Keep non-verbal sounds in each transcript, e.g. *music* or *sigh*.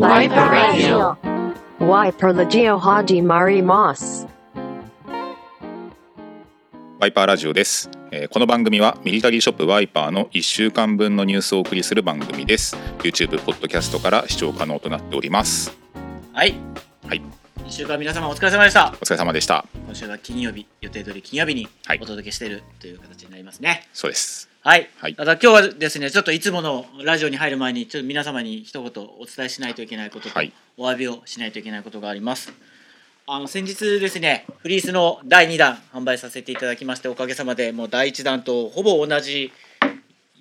Wiper Radio. Wiper Legio Haji Mari Moss. ワイパーラジオです、えーこの番組はミリタリーショップワイパーの1週間分のニュースをお送りする番組です YouTube、ポッドキャストから視聴可能となっておりますはい。はい。1週間皆様お疲れ様でした。お疲れ様でした今週は金曜日、予定通り金曜日にはいお届けしているという形になりますね。そうですはい。はいただ今日はですね、ちょっといつものラジオに入る前に、ちょっと皆様に一言お伝えしないといけないことと、はいお詫びをしないといけないことがあります。あの先日ですね、フリースの第2弾販売させていただきまして、おかげさまでもう第1弾とほぼ同じ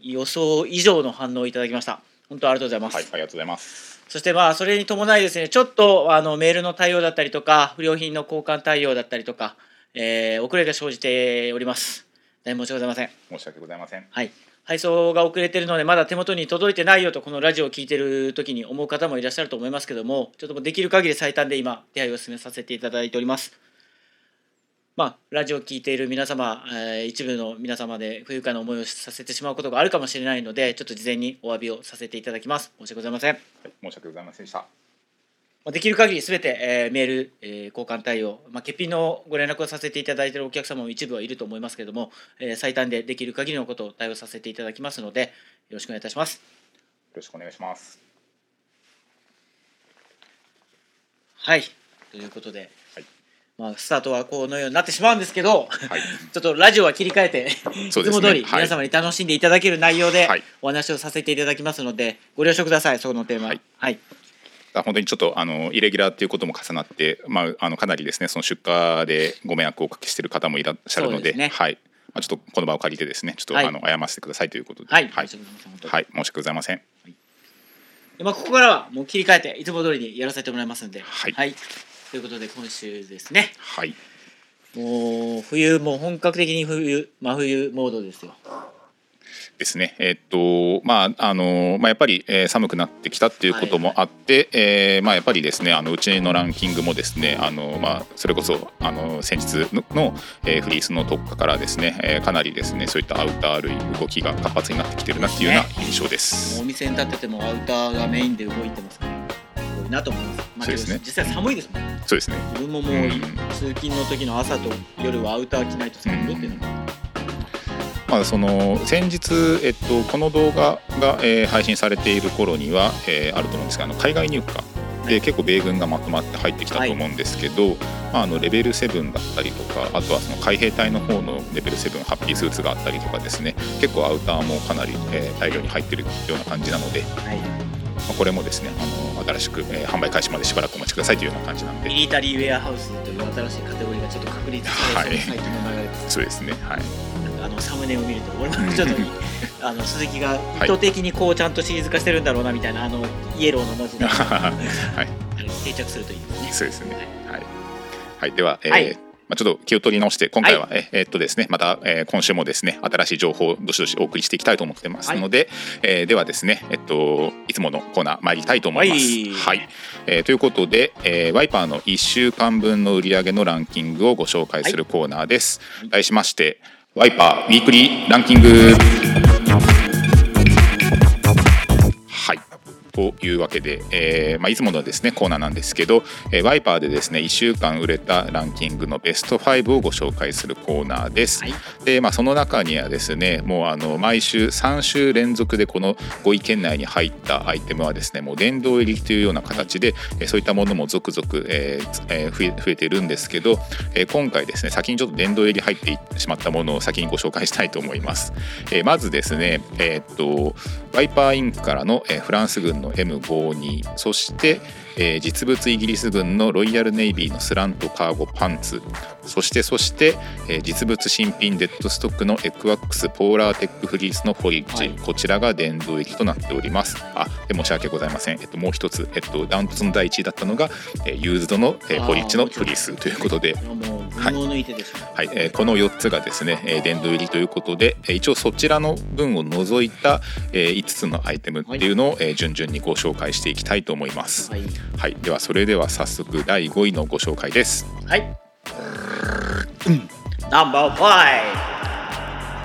予想以上の反応をいただきました。本当ありがとうございます。はいありがとうございますそしてまあそれに伴いですねちょっとあのメールの対応だったりとか不良品の交換対応だったりとか、えー遅れが生じております申し訳ございません。申し訳ございません。はい。配送が遅れてるのでまだ手元に届いてないよとこのラジオを聞いてる時に思う方もいらっしゃると思いますけどもちょっとできる限り最短で今手配を進めさせていただいております。まあ、ラジオを聞いている皆様、えー一部の皆様で不愉快な思いをさせてしまうことがあるかもしれないのでちょっと事前にお詫びをさせていただきます。申し訳ございません。はい申し訳ございませんでした。まあできる限りすべて、えーメール、えー交換対応、まあ、欠品のご連絡をさせていただいているお客様も一部はいると思いますけれども、えー最短でできる限りのことを対応させていただきますのでよろしくお願いいたします。よろしくお願いします。はい。ということで、はい。まあ、スタートはこのようになってしまうんですけど、はい。*laughs* ちょっとラジオは切り替えて、いつも通りはい。皆様に楽しんでいただける内容ではい。お話をさせていただきますのでご了承くださいそのテーマ。はい。はい。あ本当にちょっとあのイレギュラーっていうことも重なって、まあ、あのかなりですねその出荷でご迷惑をおかけしている方もいらっしゃるのでね。はい。まあ、ちょっとこの場を借りてですねちょっと、はい。あの謝らせてくださいということではい、はい。申し訳ございません。本当にはい、申し訳ございませんでまあ、ここからはもう切り替えていつも通りにやらせてもらいますので、はい。ということで今週ですね。はい。もう冬もう本格的に冬真冬モードですよですね、えっとまああのまあ、やっぱり、えー寒くなってきたっていうこともあって、えーまあ、やっぱりですねあのうちのランキングもですねあの、まあ、それこそあの先日のの、えーフリースの特化からですね、えーかなりですねそういったアウター類動きが活発になってきてるなっていうような印象です。お。店に立っててもアウターがメインで動いてますからすごいなと思います、まあ、そうですね。実際寒いですもんそうですね。自分ももう、うん。通勤の時の朝と夜はアウター着ないと寒いっていうのが、まあ、その先日、えっと、この動画が、えー配信されている頃には、えーあると思うんですがあの海外入荷で結構米軍がまとまって入ってきたと思うんですけど、まあ、あのレベル7だったりとかあとはその海兵隊の方のレベル7ハッピースーツがあったりとかですね。結構アウターもかなり、えー大量に入ってるような感じなので、はい。まあ、これもですねあの新しく、えー販売開始までしばらくお待ちくださいというような感じなんで。ミリタリーウェアハウスという新しいカテゴリーがちょっと確立されて、はい最近の流れです。そうですね。はいあのサムネを見ると俺もちょっとあの鈴木が意図的にこうちゃんとシリーズ化してるんだろうなみたいなあのイエローの文字がはい。定着するとい。い。ですね。そうですね。はい。はい、では、えーはい。まあ、ちょっと気を取り直して今回は、ええーっとですねまた、えー今週もですね新しい。情報をどしどしお送りしてい。きたい。と思ってますので、えーではですねえっとい。つものコーナー参りたい。と思い。ます。はい。えーとい。うことで、えーワイパーの1週間分の売り上げのランキングをご紹介するコーナーです。はい。題しましてワイパーウィークリーランキング。というわけで、えーまあ、いつものですねコーナーなんですけど、えーワイパーでですね1週間売れたランキングのベスト5をご紹介するコーナーです。はいで、まあ、その中にはですねもうあの毎週3週連続でこの5位圏内に入ったアイテムはですねもう殿堂入りというような形で、えーそういったものも続々、えーつえー増え増えているんですけど、えー今回ですね先にちょっと殿堂入り入ってしまったものを先にご紹介したいと思います。えーまずですね、えーっとワイパーインクからの、えフランス軍の M52 そして、え実物イギリス軍のロイヤルネイビーのスラントカーゴパンツ。そしてそして、えー実物新品デッドストックのエクワックスポーラーテックフリースのフォリッジ、はい。こちらが殿堂入りとなっております。あで申し訳ございません、えっと、もう一つ、えっと、ダントツの第一位だったのが、えーユーズドの、えーフォリッジのフリース。ということで。はい。えーこの4つがですね、えー殿堂入りということで、えー一応そちらの分を除いた、え5つのアイテムっていうのを、えー順々にご紹介していきたいと思います。はい。はい、ではそれでは早速第5位のご紹介です。はい Number five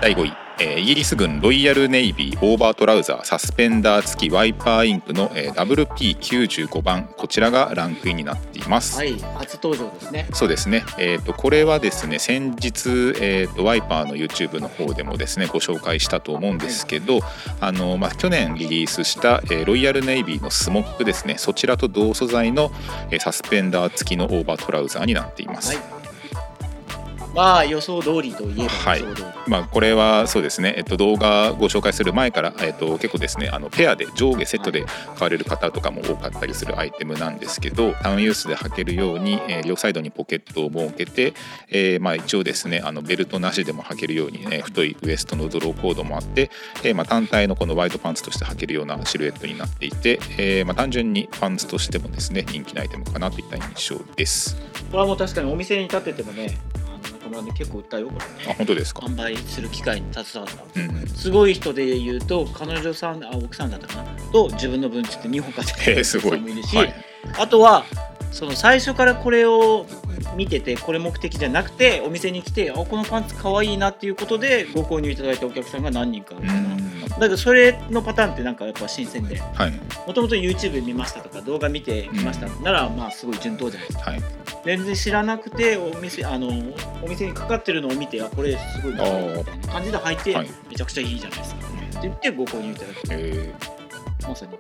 第5位えーイギリス軍ロイヤルネイビーオーバートラウザーサスペンダー付きワイパーインクの、えー WP95 番こちらがランクインになっています。はい初登場ですね。そうですね、えー、とこれはですね先日、えー、とワイパーの YouTube の方でもですねご紹介したと思うんですけど、あのまあ、去年リリースした、えーロイヤルネイビーのスモックですね。そちらと同素材の、えーサスペンダー付きのオーバートラウザーになっています。はいまあ予想通りといえばはい。まあ、これはそうですね、えっと、動画ご紹介する前から、えっと、結構ですねあのペアで上下セットで買われる方とかも多かったりするアイテムなんですけどタウンユースで履けるように、えー両サイドにポケットを設けて、えーまあ、一応ですねあのベルトなしでも履けるように、ね、太いウエストのドローコードもあって、えーまあ、単体のこのワイドパンツとして履けるようなシルエットになっていて、えーまあ、単純にパンツとしてもですね人気のアイテムかなといった印象です。これはもう確かにお店に立っててもねあの中村で結構売ったよこれ。あ本当ですか、販売する機会に携わった。うんうん。すごい人で言うと彼女さんあ奥さんだったかな？と自分の分ちって2本買ってえーすごい。人もいるし、はい。あとはその最初からこれを見ててこれ目的じゃなくてお店に来てあこのパンツかわいいなっていうことでご購入いただいたお客さんが何人かいるかな。うん。だけどそれのパターンってなんかやっぱ新鮮で。はい。もともと YouTube 見ましたとか動画見てきましたならまあすごい順当じゃないですか。はい全然知らなくてお店あのお店にかかってるのを見てあこれすごいなみたいな感じで入って、はい。めちゃくちゃいいじゃないですか。って言ってご購入いただく。えーまさに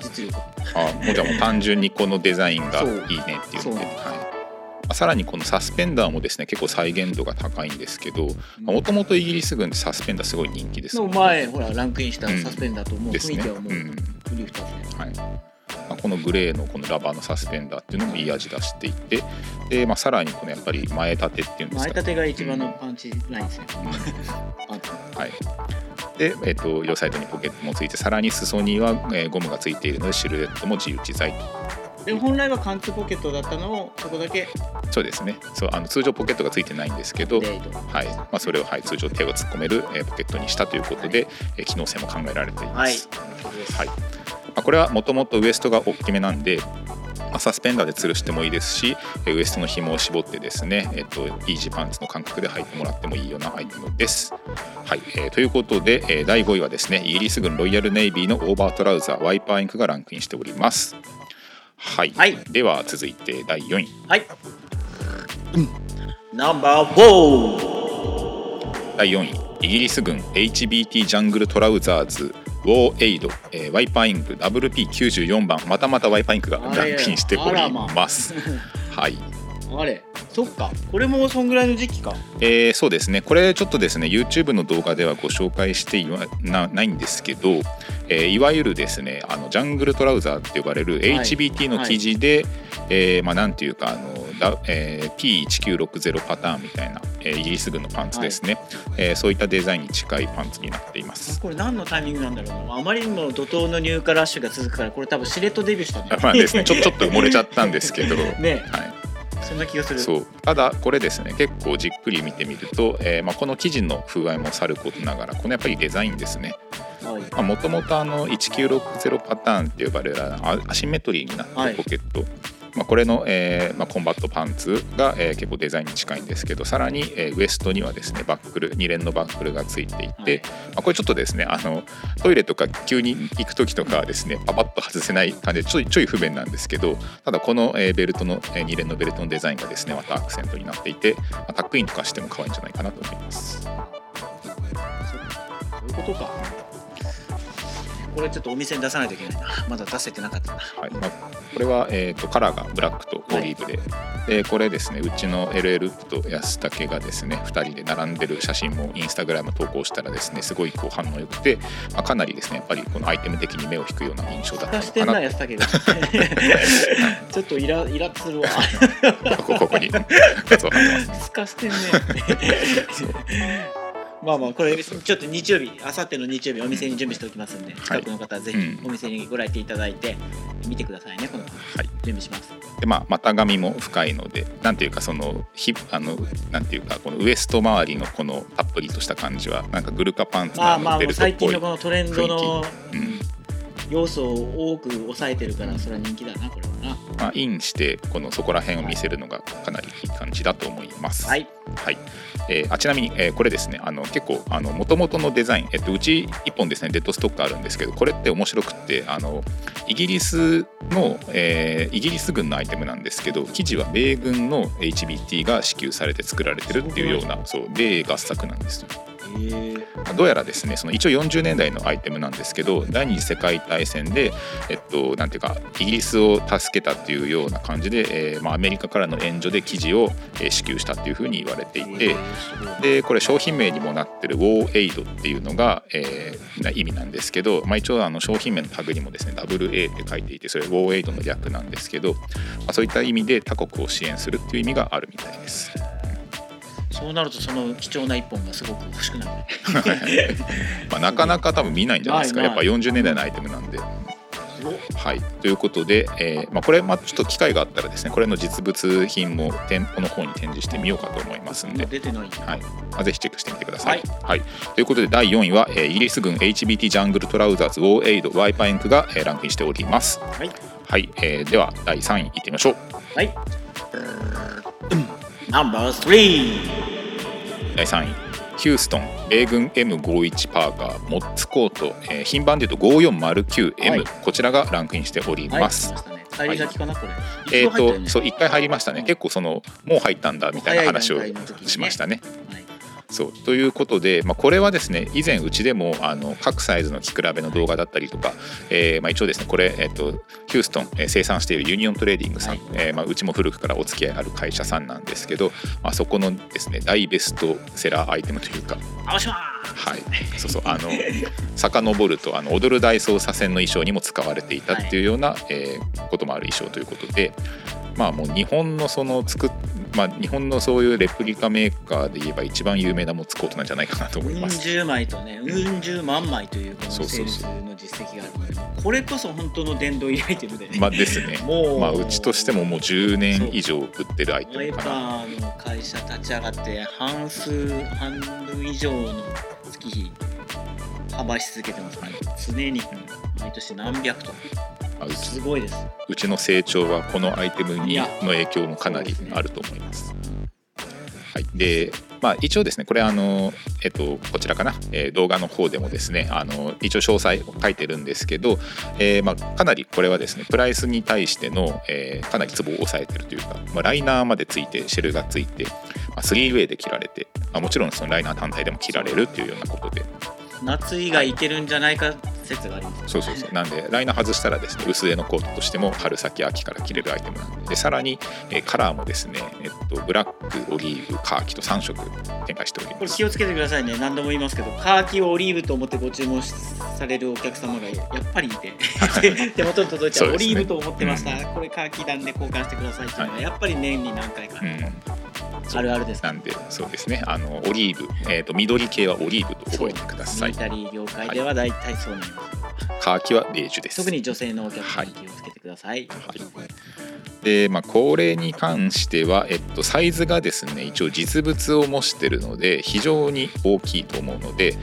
実力。あもうじゃあもう単純にこのデザインがいいねっていうので、さらにこのサスペンダーもですね結構再現度が高いんですけどもともとイギリス軍でサスペンダーすごい人気ですのね。前ほらランクインしたサスペンダーともうですね。雰囲気はもううん。フリー二つねはいまあ、このグレーのこのラバーのサスペンダーっていうのもいい味出していてで、まあ、さらにこのやっぱり前立てっていうんですか前立てが一番のパンチラインですね。うん。パンツはい。で、えっと両サイドにポケットもついてさらに裾には、えーゴムがついているのでシルエットも自由自在と。で本来は貫通ポケットだったのをそこだけ。そうですね。そうあの通常ポケットがついてないんですけど、はい。まあ、それを、はい、通常手を突っ込める、えーポケットにしたということで、えー機能性も考えられていまはい。す。はい。まあ、これはもともとウエストが大きめなんで、まあ、サスペンダーで吊るしてもいいですしえーウエストの紐を絞ってですね、えっとイージーパンツの感覚で履いてもらってもいいようなアイテムです。はいえーということで、えー第5位はですねイギリス軍ロイヤルネイビーのオーバートラウザーワイパーインクがランクインしております。はい、はい。では続いて第4位。はい。ナンバー4第4位。イギリス軍 HBT ジャングルトラウザーズウォーエイド、えーワイパーインク WP94 番またまたワイパーインクがランクインしております。はい、あれそっかこれもそんぐらいの時期かえーそうですねこれちょっとですね YouTube の動画ではご紹介していはなないんですけど、えーいわゆるですねあのジャングルトラウザーって呼ばれる HBT の生地で、えーまあ、なんていうかあの、えー P1960 パターンみたいな、えーイギリス軍のパンツですね、えーそういったデザインに近いパンツになっています。これ何のタイミングなんだろうな。あまりにも怒涛の入荷ラッシュが続くからこれ多分しれっとデビューしたね。まあですね、ちょちょっと埋もれちゃったんですけど、*laughs* ね。はい、そんな気がする。そう。ただこれですね。結構じっくり見てみると、えーまあ、この生地の風合いもさることながらこのやっぱりデザインですね。はい。もともと1960パターンって呼ばれるあアシンメトリーになってポケット、まあ、これの、えーまあ、コンバットパンツが、えー結構デザインに近いんですけどさらに、えーウエストにはですねバックル2連のバックルがついていて、はいまあ、これちょっとですねあのトイレとか急に行く時とかはですねパパッと外せない感じでちょいちょい不便なんですけどただこの、えーベルトの、え2連のベルトのデザインがですねまたアクセントになっていて、まあタックインとかしても可愛いんじゃないかなと思います。そういうことかこれちょっとお店に出さないといけないな。まだ出せてなかったな。はい。まあ、これは、えー、とカラーがブラックとオリーブで,、でこれですねうちの LL と安武がですね2人で並んでる写真もインスタグラム投稿したらですねすごいこう反応良くて、まあ、かなりですねやっぱりこのアイテム的に目を引くような印象だった出してんのかな *laughs* ちょっとイライラッとするわ。と *laughs* こここに画像貼ってます。ね。*laughs* すかしてんねまあまあこれちょっと日曜日あさっての日曜日お店に準備しておきますんで、近くの方はぜひうん。お店にご来店いただいて見てくださいねこのはい。準備します。でまあ股上も深いのでなんていうかそのひあのなんていうかこのウエスト周りのこのたっぷりとした感じはなんかグルカパンツまあまあのベルトっぽいもう最要素を多く抑えてるからそれは人気だなこれはな。まあ、インしてこのそこら辺を見せるのがかなりいい感じだと思います。はい。はい。えーあちなみに、えーこれですねあの結構もともとのデザイン、えっと、うち1本ですねデッドストックあるんですけどこれって面白くってあのイギリスの、えーイギリス軍のアイテムなんですけど生地は米軍の HBT が支給されて作られてるっていうようなそう米合作なんですよどうやらですねその一応40年代のアイテムなんですけど第二次世界大戦で、えっと、なんていうかイギリスを助けたっていうような感じで、えーまあ、アメリカからの援助で生地を、えー支給したっていうふうに言われていて。でこれ商品名にもなってるウォーエイドっていうのが、えーな意味なんですけど、まあ、一応あの商品名のタグにもですね WA って書いていてそれウォーエイドの略なんですけど、まあ、そういった意味で他国を支援するっていう意味があるみたいです。そうなるとその貴重な一本がすごく欲しくなる *laughs* まあ、なかなか多分見ないんじゃないですか。やっぱ40年代のアイテムなんで。はい、ということで、えーまあ、これ、まあ、ちょっと機会があったらですねこれの実物品も店舗の方に展示してみようかと思いますんで、出てないはい。まあ、ぜひチェックしてみてください。はい。ということで第4位は、えーイギリス軍 HBT ジャングルトラウザーズウォーエイドワイパーエンクが、えーランクインしております。はい。はい。えーでは第3位いってみましょう。はい。*clears throat* ナンバー3第3位。ヒューストン米軍 M51 パーカーモッツコート、えー品番でいうと 5409M、はい。こちらがランクインしておりはいます。来ましたね。帰り咲きかなこれ。えっ、とそう1回入りましたね、うん。結構そのもう入ったんだみたいな話をしましたね。はいそうということで、まあ、これはですね以前うちでもあの各サイズの着比べの動画だったりとか、えーまあ、一応ですねこれ、えっとヒューストン、えー生産しているユニオントレーディングさん、はい。えーまあ、うちも古くからお付き合いある会社さんなんですけど、まあ、そこのですね大ベストセラーアイテムというかはい、そうそうあの遡るとあの踊る大捜査線の衣装にも使われていたっていうような、えーこともある衣装ということでまあもう日本のその作っまあ日本のそういうレプリカメーカーで言えば一番有名なモッズコートなんじゃないかなと思いうんます。十枚とねうん十万枚というこのセールスの実績があるのでこれこそ本当の殿堂入りアイテムでね、まあですね。*laughs* もうまあうちとしてももう10年以上売ってるアイテムかな。ーの会社立ち上がって半数半分以上の月日販売し続けてますから、常に毎年何百とすごいです。うちの成長はこのアイテムにの影響もかなりあると思います。はい、で、まあ、一応ですねこれあの、えっと、こちらかな、えー動画の方でもですねあの一応詳細を書いてるんですけど、えーまあ、かなりこれはですねプライスに対しての、えーかなりツボを抑えてるというか、まあ、ライナーまでついてシェルがついて、まあ、3ウェイで切られて、まあ、もちろんそのライナー単体でも切られるっていうようなことで。夏以外いけるんじゃないか説があります。そうそうそう。なんでライナー外したらですね薄手のコートとしても春先秋から着れるアイテムなんででさらに、えーカラーもですね、えっと、ブラックオリーブカーキと3色展開しておりこれます気をつけてくださいね。何度も言いますけどカーキをオリーブと思ってご注文されるお客様がやっぱりいて *laughs* 手元に届いたらオそうね。リーブと思ってました、これカーキなんで交換してくださいっていうのはやっぱり年に何回か。うんあるあるです。なんでそうですね。あのオリーブ、えー、と緑系はオリーブと覚えてください。ミリタリー業界では大体そうなります、カーキはベージュです。特に女性のお客様に気をつけてください、はい。でまあ、これに関しては、えっと、サイズがですね一応実物を模してるので非常に大きいと思うので、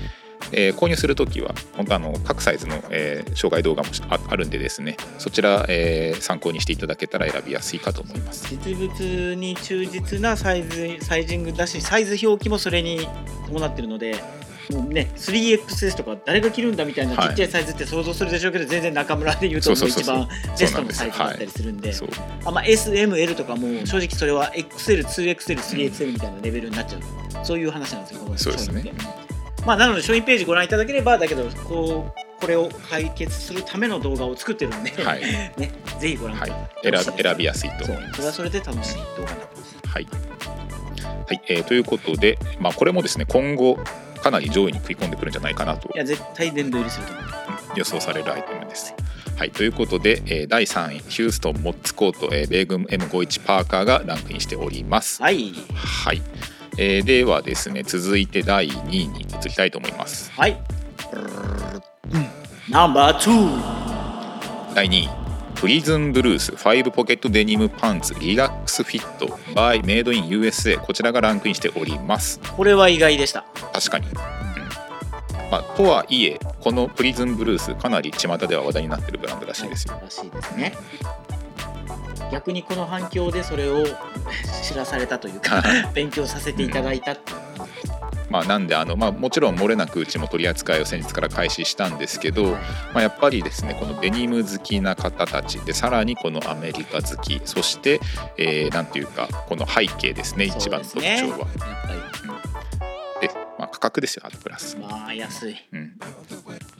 えー購入するときは本当あの各サイズの、えー紹介動画もああるんでですねそちら、えー参考にしていただけたら選びやすいかと思います。実物に忠実なサイズサイジングだしサイズ表記もそれに伴ってるのでもうね 3XS とか誰が着るんだみたいなはい。ちっちゃいサイズって想像するでしょうけど、全然中村で言うと一番ベストのサイズだったりするんで。あまあ、SML とかも正直それは XL2XL3XL みたいなレベルになっちゃう。そういう話なんですよこのそうですね。商品ってまあなので商品ページご覧いただければだけどこうこれを解決するための動画を作ってるんで、はい。*laughs* ね、ぜひご覧くはい。ださい、選び選びやすいと思います。それは。それで楽しい動画になってます。はい。はい。えーということで、まあ、これもですね今後かなり上位に食い込んでくるんじゃないかなと。いや絶対殿堂入りすると思う。予想されるアイテムです。はい、ということで、えー第3位ヒューストンモッツコート、えー米軍 M51 パーカーがランクインしております。はい。はい、えーではですね続いて第2位に移りたいと思います。はい。ナンバー2第2位。プリズンブルース5ポケットデニムパンツリラックスフィット。by メイドイン USA こちらがランクインしております。これは意外でした。確かに、うん。まあ、とはいえこのプリズンブルースかなり巷では話題になってるブランドらしいですよ。らしいですね逆にこの反響でそれを *laughs* 知らされたというか勉強させていただいたっていう。まあ、なんであの、まあ、もちろん漏れなくうちも取り扱いを先日から開始したんですけど、まあ、やっぱりですねこのデニム好きな方たちでさらにこのアメリカ好きそして、えーなんていうかこの背景ですね一番の特徴は。価格ですよあとプラス。まあ安い。うん、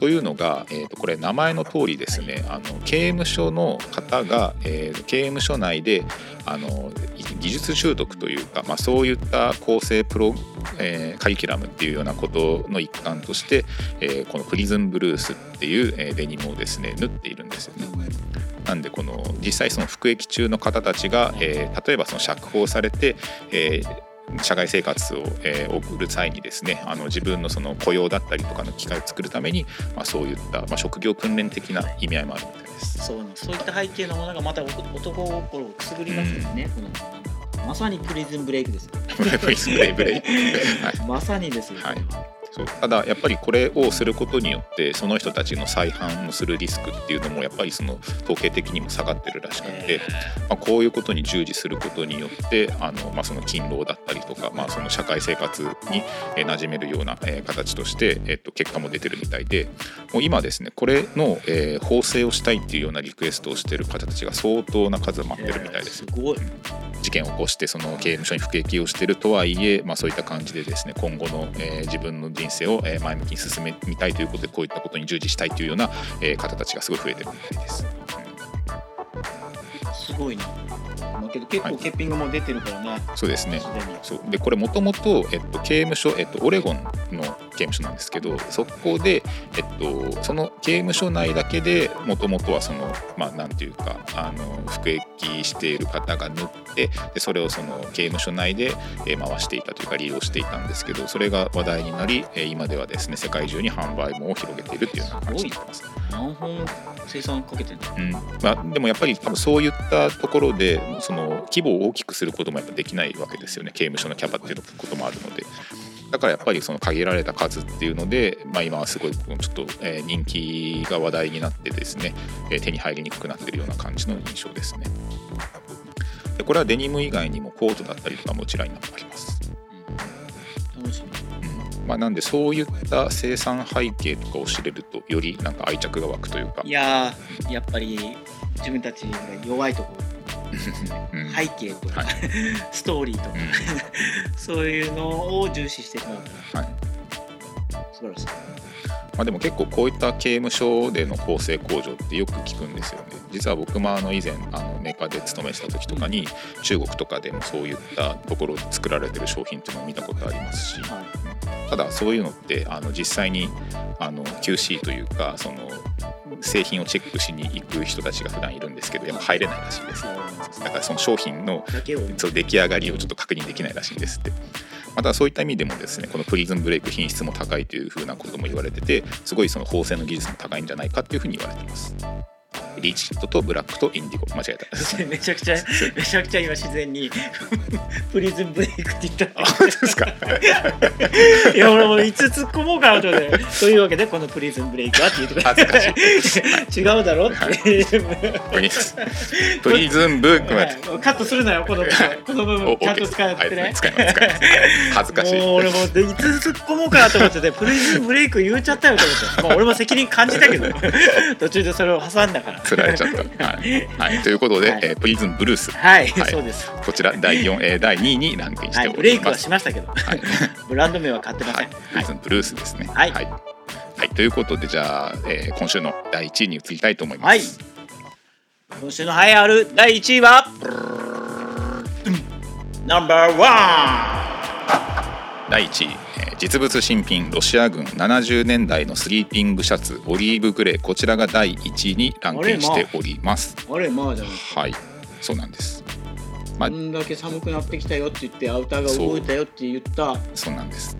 というのが、えー、とこれ名前の通りですね、あの刑務所の方が、えー刑務所内であのい技術習得というか、まあ、そういった構成プロ、えーカリキュラムっていうようなことの一環として、えーこのプリズンブルースっていう、えーデニムをですね縫っているんですよね。なんでこの実際その服役中の方たちが、えー例えばその釈放されて、えー社会生活を、えー送る際にですねあの自分のその雇用だったりとかの機会を作るために、まあ、そういった、まあ、職業訓練的な意味合いもあるみたいです。そうそういった背景のものがまた男心をくすぐりますよね、このまさにプリズンブレイクですよ。*laughs* プリズンブレイブレイはい。まさにですよ、はいそう。ただやっぱりこれをすることによってその人たちの再犯をするリスクっていうのもやっぱりその統計的にも下がってるらしくて、まあ、こういうことに従事することによってあの、まあ、その勤労だったりとか、まあ、その社会生活にえー馴染めるようなえー形として、えっと結果も出てるみたいでもう今ですねこれのえー法制をしたいっていうようなリクエストをしてる方たちが相当な数待ってるみたいです。よ。ごい。事件を起こしてその刑務所に服役をしているとはいえ、まあ、そういった感じでですね今後の、えー自分の人人生を前向きに進めみたいということでこういったことに従事したいというような、方たちがすごい増えてるみたいです。すごいなだけど結構はい。欠品がもう出てるからね、そうですね。そう。でこれもともとえっと刑務所、えっと、オレゴンの刑務所なんですけどそこで、えっと、その刑務所内だけでもともとはそのまあなんていうかあの服役している方が縫ってでそれをその刑務所内でえー回していたというか利用していたんですけどそれが話題になりえー今ではですね世界中に販売網を広げているっていうような感じになってます。何本生産かけてんの？うん。まあ、でもやっぱり多分そういったところでその規模を大きくすることもやっぱできないわけですよね。刑務所のキャパっていうこともあるので。だからやっぱりその限られた数っていうので、まあ、今はすごいちょっと、人気が話題になってですね、手に入りにくくなってるような感じの印象ですね。でこれはデニム以外にもコートだったりとかもちらになってあります。まあ、なんでそういった生産背景とかを知れるとよりなんか愛着が湧くというか。いやーやっぱり自分たちが弱いとこ。うん。背景とか、はい。*laughs* ストーリーとか、うん。*laughs* そういうのを重視してはい。ら素晴らしい。まあ、でも結構こういった刑務所での構成工場ってよく聞くんですよね実は僕もあの以前あのメーカーで勤めてた時とかに中国とかでもそういったところで作られてる商品っていうのを見たことありますしはい。ただそういうのってあの実際にあの QC というかその製品をチェックしに行く人たちが普段いるんですけどやっぱ入れないらしいです。だからその商品のそう出来上がりをちょっと確認できないらしいんですって。またそういった意味でもですねこのプリズンブレイク品質も高いというふうなことも言われててすごいその縫製の技術も高いんじゃないかっていうふうに言われていますリチッドとブラックとインディゴ。間違えた。*laughs* めちゃくちゃめちゃくちゃ今自然に *laughs* プリズンブレイクって言った。あ本当ですか？*laughs* いや俺もいつ突っ込もうかなと思ってというわけでこのプリズンブレイクはって言ってくだ恥ずかしい。違うだろって。プリプリズンブカットするなよこの部分。この部お分ちゃんと使ってね、はい。使います使います。恥ずかしい。もう俺もういつ突っ込もうかなと思っててプリズンブレイク言っちゃったよと思って、まあ、俺も責任感じたけど。途中でそれを挟んだつら。れちゃった、*laughs* はい。はい、ということで、はい。えープリズンブルースはい、はい。そうです。こちら第4、えー第2位にランクインしはいておブレイクはります、しましたけど。はい。*laughs* ブランド名は買ってません。はい、プリズンブルースですね。はい。はい、はい。ということでじゃあ、えー今週の第1位に移りたいと思います。はい。今週の栄えある第1位はナンバーワ第1位、えー実物新品ロシア軍70年代のスリーピングシャツオリーブグレーこちらが第1位にランクインしております。ンあれまあじゃなはい、そうなんです。まあこんだけ寒くなってきたよって言ってアウターが動いたよって言ったそうなんです。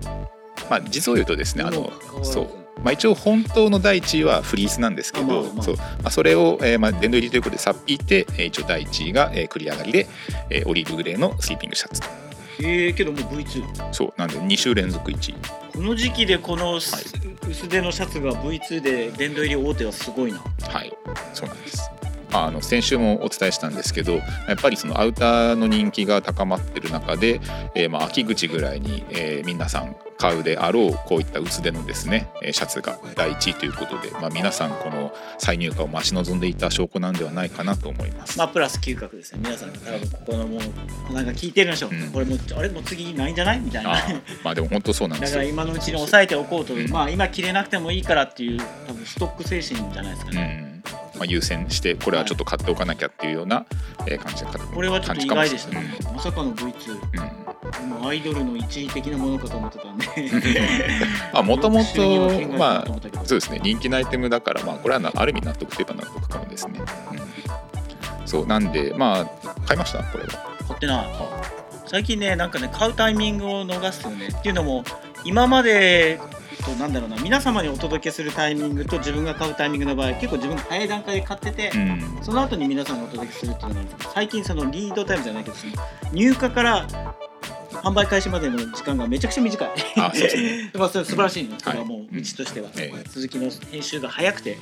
まあ実を言うとですね、あのそう。まあ、一応本当の第1位はフリースなんですけど、あまあまあそうまあ、それを、えーまあ、殿堂入りということでさっぴいて、えー一応第1位が、えー繰り上がりで、えーオリーブグレーのスリーピングシャツとええけどもう V2 そうなんで2週連続1位。この時期でこのす、はい。薄手のシャツが V2 で殿堂入り大手はすごいな。はい。そうなんです、あ、あの先週もお伝えしたんですけどやっぱりそのアウターの人気が高まってる中で、えーまあ秋口ぐらいに、えー皆さん買うであろうこういった薄手のですねえーシャツが第一位ということで、まあ、皆さんこの再入荷を待ち望んでいた証拠なんではないかなと思います。まあプラス嗅覚ですね。皆さん多分ここのもうなんか聞いてるんでしょ。う、うん。これもうあれもう次ないんじゃない？みたいな。まあでも本当そうなんでだから。今のうちに抑えておこうと、うん。まあ今着れなくてもいいからっていう多分ストック精神じゃないですかうね、んまあ、優先してこれはちょっと買っておかなきゃっていうような、えー感じで買ってこれはちょっと意外でした感ね。じかもしれないまさかの V2 うんうん。もうアイドルの一位的なものかと思ってたんで。*laughs* まあもともとまあそうですね。人気のアイテムだからまあこれはなある意味納得といえば納得かもですね、うん、そうなんでまあ買いました？これは。買ってない。最近ねなんかね買うタイミングを逃すよね。っていうのも今までとなんだろうな皆様にお届けするタイミングと自分が買うタイミングの場合結構自分が早い段階で買ってて、うん。その後に皆さんにお届けするっていうのがあるんですけど最近そのリードタイムじゃないけどその入荷から販売開始までの時間がめちゃくちゃ短い。あそうですね。*laughs* まあそれ素晴らしいね。それははいもううちとしては、ええ。鈴木の編集が早くて。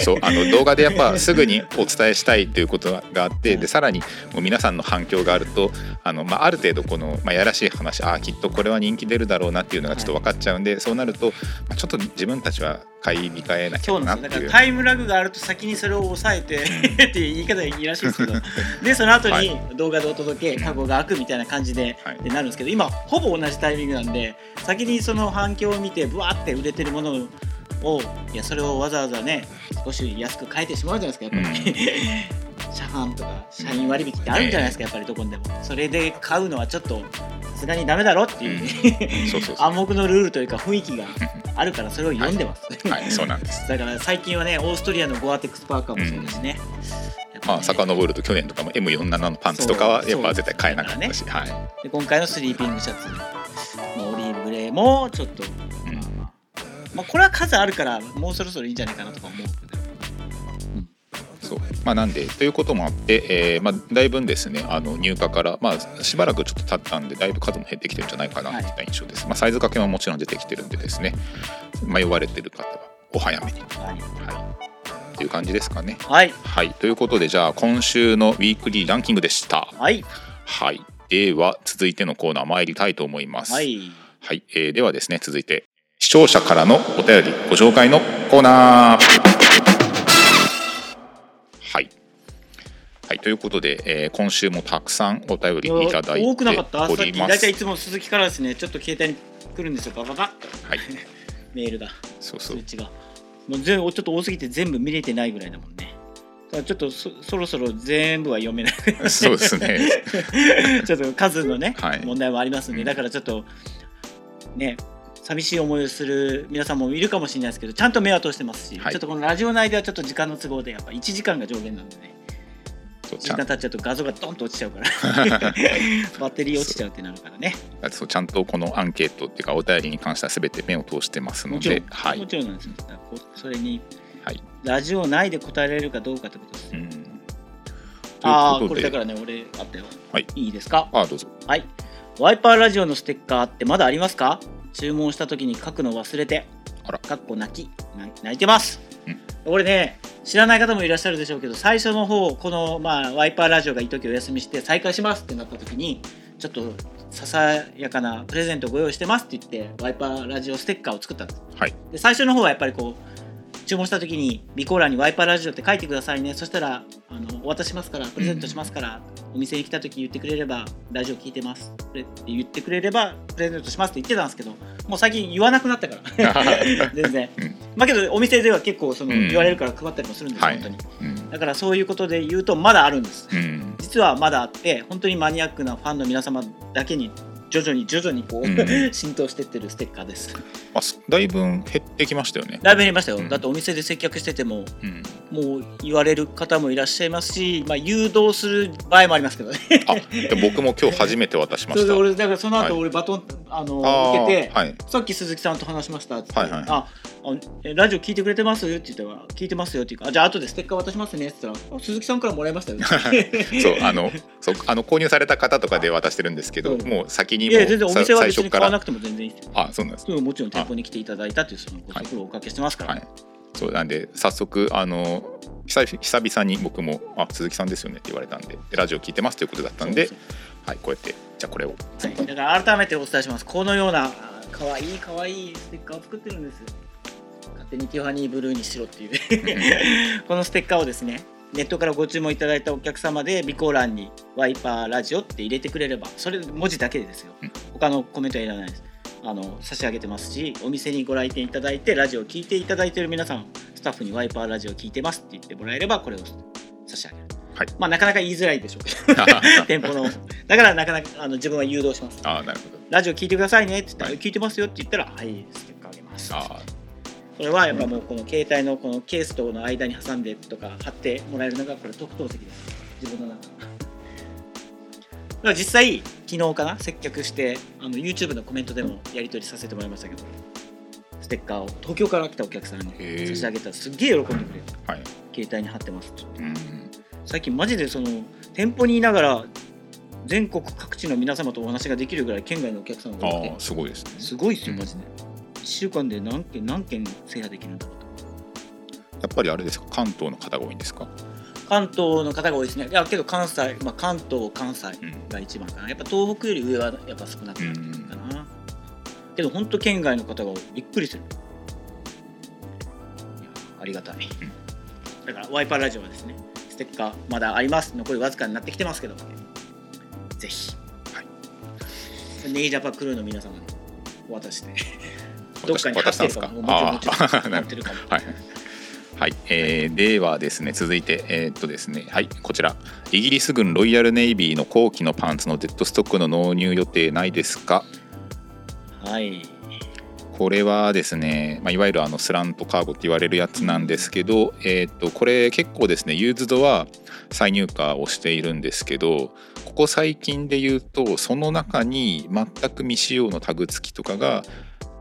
そうあの動画でやっぱすぐにお伝えしたいということがあってでさらにもう皆さんの反響があるとあの、まあ、ある程度この、まあ、やらしい話ああきっとこれは人気出るだろうなっていうのがちょっと分かっちゃうんで、そうなると、まあ、ちょっと自分たちは買い控えなきゃなっていう。からタイムラグがあると先にそれを抑えて *laughs* っていう言い方がいいらしいですけど。*laughs* でその後に動画でお届け過去が開くみたいな感じで,、はい。でなるんですけど今ほぼ同じタイミングなんで先にその反響を見てブワーって売れてるものをいやそれをわざわざね少し安く買えてしまうじゃないですかやっぱり、車販とか社員割引ってあるんじゃないですかやっぱりどこにでも。それで買うのはちょっとさすがにダメだろってい *laughs* う、暗黙のルールというか雰囲気があるからそれを読んでます、はい。そうなんです。*laughs* だから最近はねオーストリアのゴアテックスパーカーもそうですね、やっぱまあね。遡ると去年とかも M47 のパンツとかはやっぱ絶対買えなかったし、はい。で今回のスリーピングシャツのオリーブグレーもちょっと、うん。まあこれは数あるからもうそろそろいいんじゃないかなとか思うけどそう。まあ、なんでということもあって、えーまあ、だいぶんですねあの入荷から、まあ、しばらくちょっと経ったんでだいぶ数も減ってきてるんじゃないかなとい。った印象です、まあ、サイズ掛けももちろん出てきてるんでですね。迷われてる方はお早めに、はい、はい、っていう感じですかね。はい。はい。ということでじゃあ今週のウィークリーランキングでした。はい。はい。では続いてのコーナー参りたいと思います。はい。はい、えーではですね続いて視聴者からのお便りご紹介のコーナーはいということで、えー今週もたくさんお便りいただいて多くなかった。さっき *laughs* 大体いつも鈴木からですねちょっと携帯に来るんですよバババ。ッとはい。*laughs* メールが。そうそう。通知が。もう全部ちょっと多すぎて全部見れてないぐらいだもんね。ちょっとそそろそろ全部は読めない。*laughs* そうですね。ちょっと数のね、はい。問題もありますんで、うん。だからちょっとね寂しい思いをする皆さんもいるかもしれないですけどちゃんと目は通してますし、はい。ちょっとこのラジオ内ではちょっと時間の都合でやっぱ1時間が上限なんでね。時そうちゃん。間経っちゃうと画像がドンと落ちちゃうから。*laughs* バッテリー落ちちゃうってなるからね。そう。ちゃんとこのアンケートっていうかお便りに関しては全て目を通してますのではい。もちろんなんですよ。それにはい、ラジオ内で答えられるかどうかってことですね、うん、ああこれだからね俺あったよ、はい、いいですか？あどうぞ。はい。ワイパーラジオのステッカーってまだありますか？注文した時に書くの忘れて。あら。かっこ泣き。な泣いてます。うん。俺ね、知らない方もいらっしゃるでしょうけど、最初の方、この、まあ、ワイパーラジオがいい時お休みして再開しますってなった時に、ちょっとささやかなプレゼントご用意してますって言って、ワイパーラジオステッカーを作ったんです。はいで最初の方はやっぱりこう注文した時に備考欄にワイパーラジオって書いてくださいね。そしたらあのお渡ししますからプレゼントしますから、お店に来た時言ってくれればラジオ聞いてます。って言ってくれればプレゼントしますって言ってたんですけどもう最近言わなくなったから。*laughs* 全然、うんまあけどお店では結構そのうん。言われるから配ったりもするんですよ、はい。本当にうん。だからそういうことで言うとまだあるんです。うん。実はまだあって本当にマニアックなファンの皆様だけに徐々に徐々にこう、うん。*laughs* 浸透してってるステッカーです。あすだいぶ減ってきましたよね。だいぶ減りましたよ、うん。だってお店で接客しててもうん。もう言われる方もいらっしゃいますし、まあ、誘導する場合もありますけどね。あで僕も今日初めて渡しまそれしたで俺だからその後はい。俺バトン、あのあー受けて、はい。さっき鈴木さんと話しましたって、はいはいあラジオ聞いてくれてます？って言ったら聞いてますよっていうかあじゃあ後でステッカー渡しますねって言ったらあ鈴木さんからもらいましたよ *laughs* そうあのそうあの購入された方とかで渡してるんですけど、うん。もう先にいもや全然お店はさ別に買わなくても全然いいですよ。あそうなんですもちろん店舗に来ていただいたというそのご足労をおかけしてますから、はい。そうなんで早速あの久々に僕も「あ鈴木さんですよね」って言われたんででラジオ聞いてますということだったんではい、こうやってじゃあこれを。はい、だから改めてお伝えします。このようなかわいいかわいいステッカーを作ってるんです。勝手にティファニーブルーにしろっていう。*laughs* このステッカーをですねネットからご注文いただいたお客様で備考欄にワイパーラジオって入れてくれればそれ文字だけでですよ。うん他のコメントはいらないです。あの差し上げてますしお店にご来店いただいてラジオを聞いていただいている皆さんスタッフにワイパーラジオ聞いてますって言ってもらえればこれを差し上げる、はい。まあなかなか言いづらいでしょうけど店舗のだからなかなかあの自分は誘導します。ああなるほど。ラジオ聞いてくださいねって言ったら、はい。聞いてますよって言ったらはいステッカーあげます。あこれはやっぱもうこの携帯のこのケースとの間に挟んでとか貼ってもらえるのがこれ特等席です。自分の中。だから実際昨日かな接客してあの YouTube のコメントでもやり取りさせてもらいましたけどステッカーを。東京から来たお客さんに差し上げたらすっげえ喜んでくれる。あはい。携帯に貼ってます。うん。最近マジでその店舗にいながら全国各地の皆様とお話ができるぐらい県外のお客様が多くて。すごいですね。すごいですようんマジで、1週間で何件何件制覇できるんだろうと。やっぱりあれですか？関東の方が多いんですか？関東の方が多いですね。いやけど関西、まあ、関東関西うん。が一番かな。やっぱ東北より上はやっぱ少なくなってくるかな、けど本当県外の方がびっくりする。ありがたい、だからワイパーラジオはですねステッカーまだあります。残りわずかになってきてますけど。ぜひ、はい。ネイジャパクルーの皆様にお渡ししてどっかにんですかるかも。もちろんもちろん。あー。貼ってるかもはい。はい、えーではですね続いてえーっとですねはいこちら。イギリス軍ロイヤルネイビーの後期のパンツのデッドストックの納入予定ないですか？はい。これはですね、まあ、いわゆるあのスラントカーゴって言われるやつなんですけど、えー、とこれ結構ですねユーズドは再入荷をしているんですけどここ最近で言うとその中に全く未使用のタグ付きとかが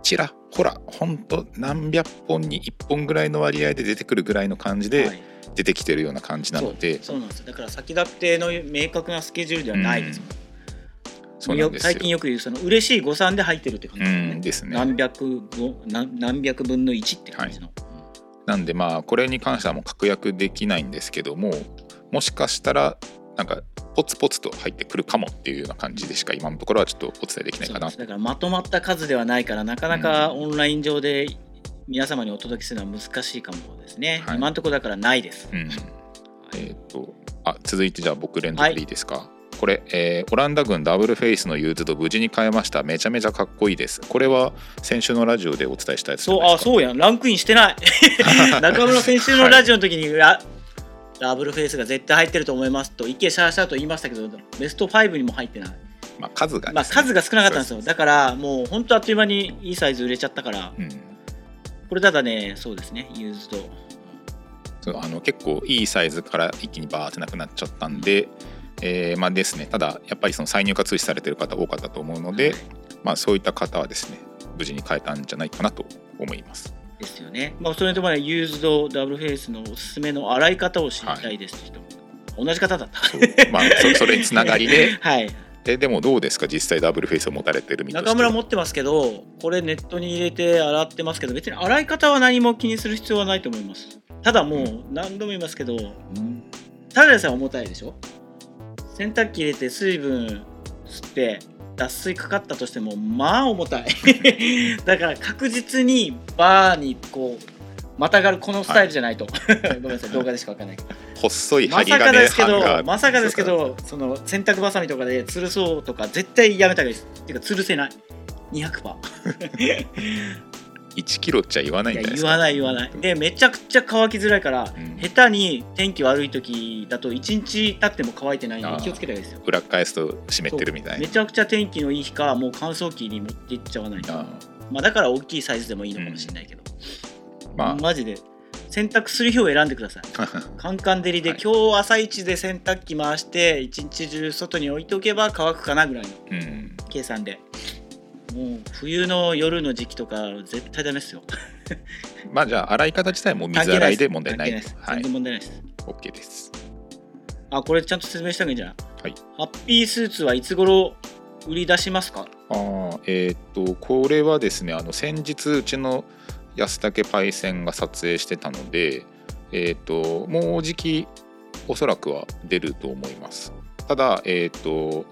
ちらほらほんと何百本に1本ぐらいの割合で出てくるぐらいの感じはでい。出てきてるような感じなので、そうそうなんです。よだから先立っての明確なスケジュールではないです、そうなんですよ。最近よく言うその嬉しい誤算で入ってるって感じですね,、うんですね。何百ご何何百分の1って感じの、なんでまあこれに関してはもう確約できないんですけどももしかしたらなんかポツポツと入ってくるかもっていうような感じでしか今のところはちょっとお伝えできないかな。だからまとまった数ではないからなかなかオンライン上で皆様にお届けするのは難しいかもですね、はい。今のところだからないです、うん。えっ、とあ続いてじゃあ僕連続でい。いですか、これ、えーオランダ軍ダブルフェイスのユーズド無事に買えました。めちゃめちゃかっこいいです。これは先週のラジオでお伝えしたやつそうあそうやん。ランクインしてない。*laughs* 中村先週のラジオの時に、あダブルフェイスが絶対入ってると思いますといけしゃあしゃあと言いましたけどベスト5にも入ってない。まあ、数がね、まあ、数が少なかったんですよ。だからもう本当あっという間にいいサイズ売れちゃったからうん。これただねそうですねユーズドそうあの結構いいサイズから一気にバーってなくなっちゃったんで、えーまあですね。ただやっぱりその再入荷通知されてる方多かったと思うので、まあ、そういった方はですね無事に買えたんじゃないかなと思います。ですよね、まあ、それともねユーズドダブルフェイスのおすすめの洗い方を知りたいですって人も、同じ方だった。まあ、そそれにつながりで。*laughs* はい。ででもどうですか？実際ダブルフェイスを持たれてる中村持ってますけどこれネットに入れて洗ってますけど別に洗い方は何も気にする必要はないと思います。ただもう何度も言いますけどただでさえ重たいでしょ？洗濯機入れて水分吸って脱水かかったとしてもまあ重たい。*laughs* だから確実にバーにこうまたがるこのスタイルじゃないと、*laughs* ごめんなさい動画でしかわかんない。けど細いまさか針金ですけどまさかですけどその洗濯バサミとかで吊るそうとか絶対やめた方がいいです。っていうか吊るせない。200%。*laughs* 1キロっちゃ言わないんじゃないですか？いや言わない言わない。でめちゃくちゃ乾きづらいから、うん。下手に天気悪い時だと1日経っても乾いてないんで気をつけたいいですよ。裏返すと湿ってるみたいな。めちゃくちゃ天気のいい日かもう乾燥機に持っていっちゃわないと。あまあだから大きいサイズでもいいのかもしれないけど、ーまマジで洗濯する日を選んでください。あ *laughs* カンカン照りで、はい。今日朝一で洗濯機回して一日中外に置いておけば乾くかなぐらいのうん。計算でもう冬の夜の時期とか絶対ダメですよ。まあじゃあ洗い方自体も水洗いで問題ない。です。全はい。然問題ないです、OK です。あこれちゃんと説明した方がいいんじゃないはい。ハッピースーツはいつ頃売り出しますか？あーえーっとこれはですねあの先日うちの安武パイセンが撮影してたので、えー、ともうじきおそらくは出ると思います。ただえっ、と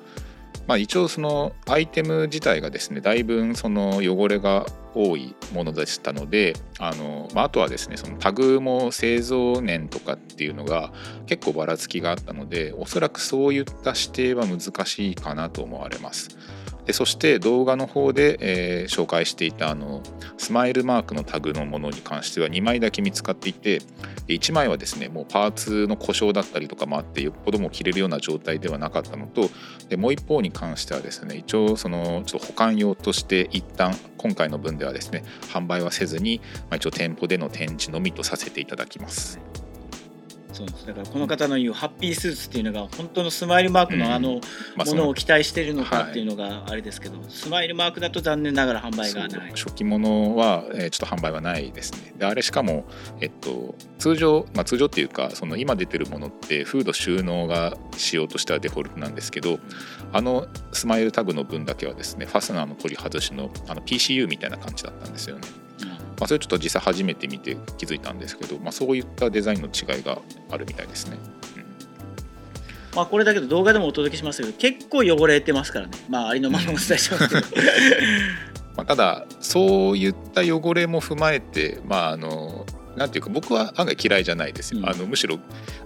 まあ、一応そのアイテム自体がですねだいぶその汚れが多いものでしたのであの、まあ、あとはですねそのタグも製造年とかっていうのが結構ばらつきがあったのでおそらくそういった指定は難しいかなと思われます。でそして動画の方で、えー紹介していたあのスマイルマークのタグのものに関しては2枚だけ見つかっていて1枚はですねもうパーツの故障だったりとかもあってよっぽども切れるような状態ではなかったのとでもう一方に関してはですね一応そのちょっと保管用として一旦今回の分ではですね販売はせずに、まあ、一応店舗での展示のみとさせていただきます。そうです。だからこの方の言うハッピースーツっていうのが本当のスマイルマークのあのまあものを期待しているのかっていうのがあれですけど、スマイルマークだと残念ながら販売がない。初期物は、えーちょっと販売はないですね。であれしかも、えっと、通常、まあ、通常っていうかその今出てるものってフード収納が仕様としてはデフォルトなんですけどあのスマイルタグの分だけはですねファスナーの取り外しのあの PCU みたいな感じだったんですよね、まあ、それちょっと実際初めて見て気づいたんですけど、まあ、そういったデザインの違いがあるみたいですね、まあこれだけど動画でもお届けしますけど結構汚れてますからね。まあありのままお伝えしますけどまあ、ただそういった汚れも踏まえてまああのなんていうか僕は案外嫌いじゃないですよ、うん。あのむしろ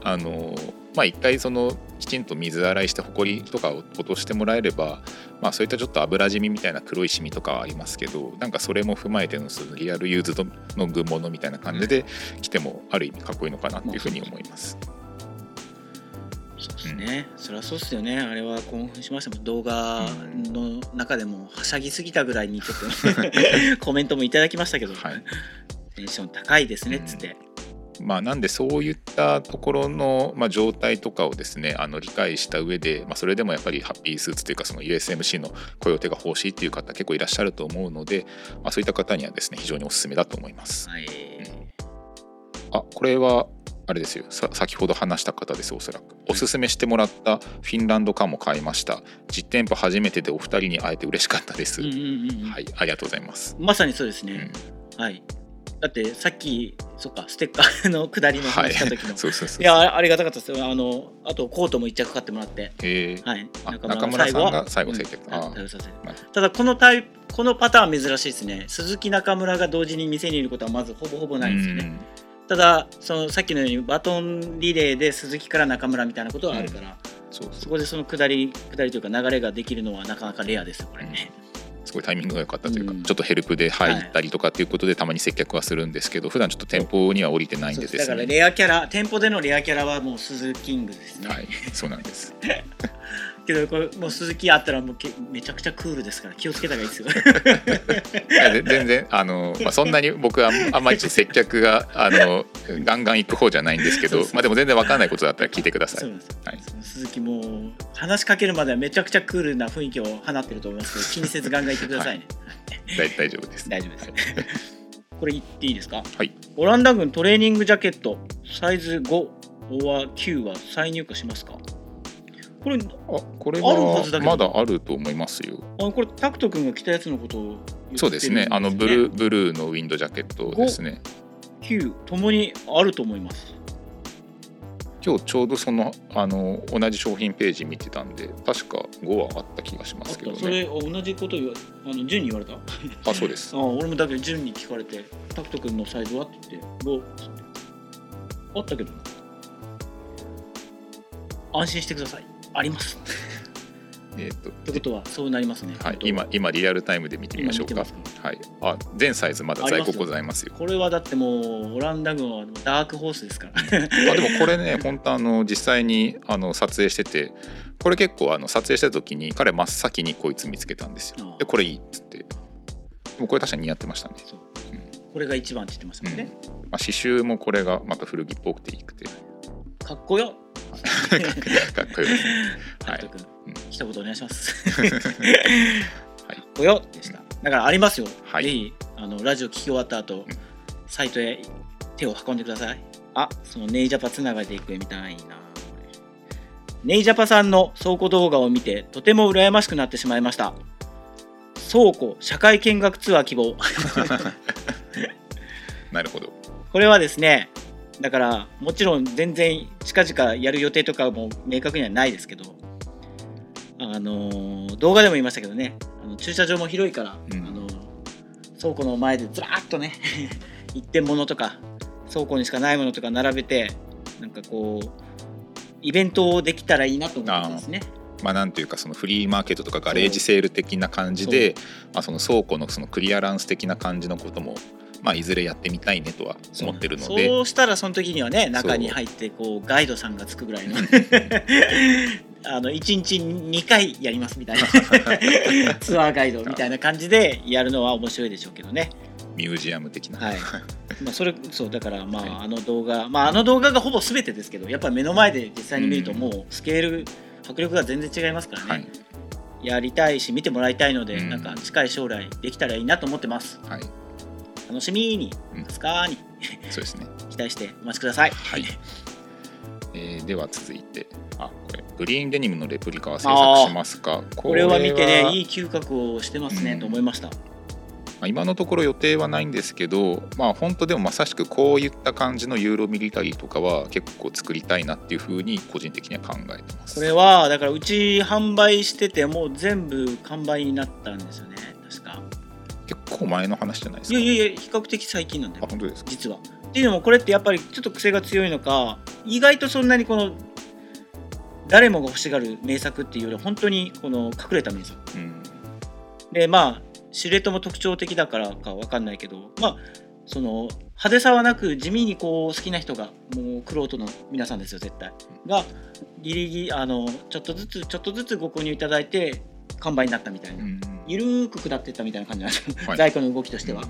あのまあ一回そのきちんと水洗いしてほこりとかを落としてもらえればまあそういったちょっと油染みみたいな黒いシミとかはありますけどなんかそれも踏まえてのそのリアルユーズドの群物みたいな感じで来てもある意味かっこいいのかなっていうふうに思います。そうですね、そりゃそうっすよね。あれは興奮しましたもん。動画の中でもはしゃぎすぎたぐらいにちょっと *laughs* コメントもいただきましたけど、はいテンション高いですねっつって、まあ、なんでそういったところの、まあ、状態とかをですねあの理解した上で、まあ、それでもやっぱりハッピースーツというかその USMC の雇用手が欲しいっていう方結構いらっしゃると思うので、まあ、そういった方にはですね非常におすすめだと思います。はい、あこれはあれですよ。さ先ほど話した方ですおそらく。おすすめしてもらったフィンランドカも買いました。実店舗初めてでお二人に会えて嬉しかったです、うんうんうんうん。はいありがとうございます、まさにそうですうん。ね、はいだってさっきそっかステッカー *laughs* の下りのはい。話した時の、*laughs* そうそうそういやあありがたかったですよ。あのあとコートも一着買ってもらって。え。ーはい。あ中中村さんが最後うん。接客あ。ー対応させて。なるただこのタイプこのパターン珍しいですね。鈴木中村が同時に店にいることはまずほぼほぼないんですよね、うん。ただそのさっきのようにバトンリレーで鈴木から中村みたいなことはあるから、そうそう。そこでその下り下りというか流れができるのはなかなかレアですよこれね、すごいタイミングが良かったというか、うん。ちょっとヘルプで入ったりとかっていうことでたまに接客はするんですけど普段ちょっと店舗には降りてないんですね。からレアキャラ店舗でのレアキャラはもう鈴キングですね、はい。そうなんです *laughs* けどこれもう鈴木あったらもうけめちゃくちゃクールですから気をつけた方がいいですよ。*laughs* いやで全然あの、まあ、そんなに僕はあんまり接客があのガンガン行く方じゃないんですけどまあでも全然わかんないことだったら聞いてください。そうなんですよ、はい。その鈴木も話しかけるまではめちゃくちゃクールな雰囲気を放ってると思いますけど気にせずガンガン言ってくださいね、大大丈夫です。大丈夫です、はい。*laughs* これ言っていいですか？はい。オランダ軍トレーニングジャケットサイズ5は9は再入荷しますか？これあこれはまだあると思いますよ。あこれタクト君が着たやつのことを言ってるんです、そうですね。あのブルーブルーのウィンドジャケットですね。9ともにあると思います。今日ちょうどそのあの同じ商品ページ見てたんで確か5はあった気がしますけどた。そねれ同じこと言わあの順に言われた？あそうです。*laughs* あ俺もだけど順に聞かれてタクト君のサイズは？って言って5あったけどな安心してくださいあります。*laughs* えっ、と。ってことはそうなりますね。はい。今今リアルタイムで見てみましょうか。はい。あ全サイズまだ在庫ございますよ。これはだってもうオランダ軍はダークホースですから。あでもこれね *laughs* 本当あの実際にあの撮影しててこれ結構あの撮影した時に彼真っ先にこいつ見つけたんですよ。でこれいいっつって。でもこれ確かに似合ってましたね、そう。これが一番って言ってましたもんね、まあ、刺繍もこれがまた古着っぽくていいくて。かっこよ *laughs* かっこいいですね。はい。一言お願いします。はい。かっこよでした。だからありますよ、はい。ぜひあのラジオ聞き終わった後、ん。サイトへ手を運んでください。あ。そのネイジャパつながりでいくみたいな。ネイジャパさんの倉庫動画を見てとても羨ましくなってしまいました。倉庫社会見学ツアー希望。*laughs* なるほど。これはですねだからもちろん全然近々やる予定とかも明確にはないですけどあのー動画でも言いましたけどねあの駐車場も広いから、うん。あの倉庫の前でずらーっとね *laughs* 一点物とか倉庫にしかないものとか並べてなんかこうイベントをできたらいいなと思ってですね。まあ、なんというかそのフリーマーケットとかガレージセール的な感じでまあ、その倉庫のそのクリアランス的な感じのことも、まあ、いずれやってみたいねとは思ってるので。そうしたらその時にはね中に入ってこうガイドさんがつくぐらいの。*laughs* あの1日2回やりますみたいな。*laughs* ツアーガイドみたいな感じでやるのは面白いでしょうけどね。ミュージアム的な、はい。まあそれそうだからまはい。ああの動画まああの動画がほぼ全てですけどやっぱり目の前で実際に見るとうん。もうスケール迫力が全然違いますからね、はい。やりたいし見てもらいたいので、うん。なんか近い将来できたらいいなと思ってます。はい、楽しみにうん。すかに。そうですね、*laughs* 期待してお待ちください。はい。えーでは続いて。あ。これグリーンデニムのレプリカは制作しますか。これは見てねいいい嗅覚をしてますね、うん。と思いました。まあ今のところ予定はないんですけどまあ本当でもまさしくこういった感じのユーロミリタリーとかは結構作りたいなっていうふうに個人的には考えてます。これはだからうち販売しててもう全部完売になったんですよね確か結構前の話じゃないですか。いやいやいや比較的最近なんだよ。あ本当ですか？実は。っていうのもこれってやっぱりちょっと癖が強いのか意外とそんなにこの誰もが欲しがる名作っていうよりは本当にこの隠れた名作。うん。でまあシルエットも特徴的だからかわかんないけどまあその派手さはなく地味にこう好きな人がもうクロートの皆さんですよ絶対。がギリギリあのちょっとずつちょっとずつご購入いただいて完売になったみたいな、うん。ゆるーく下っていったみたいな感じなんですよ、はい。在庫の動きとしては。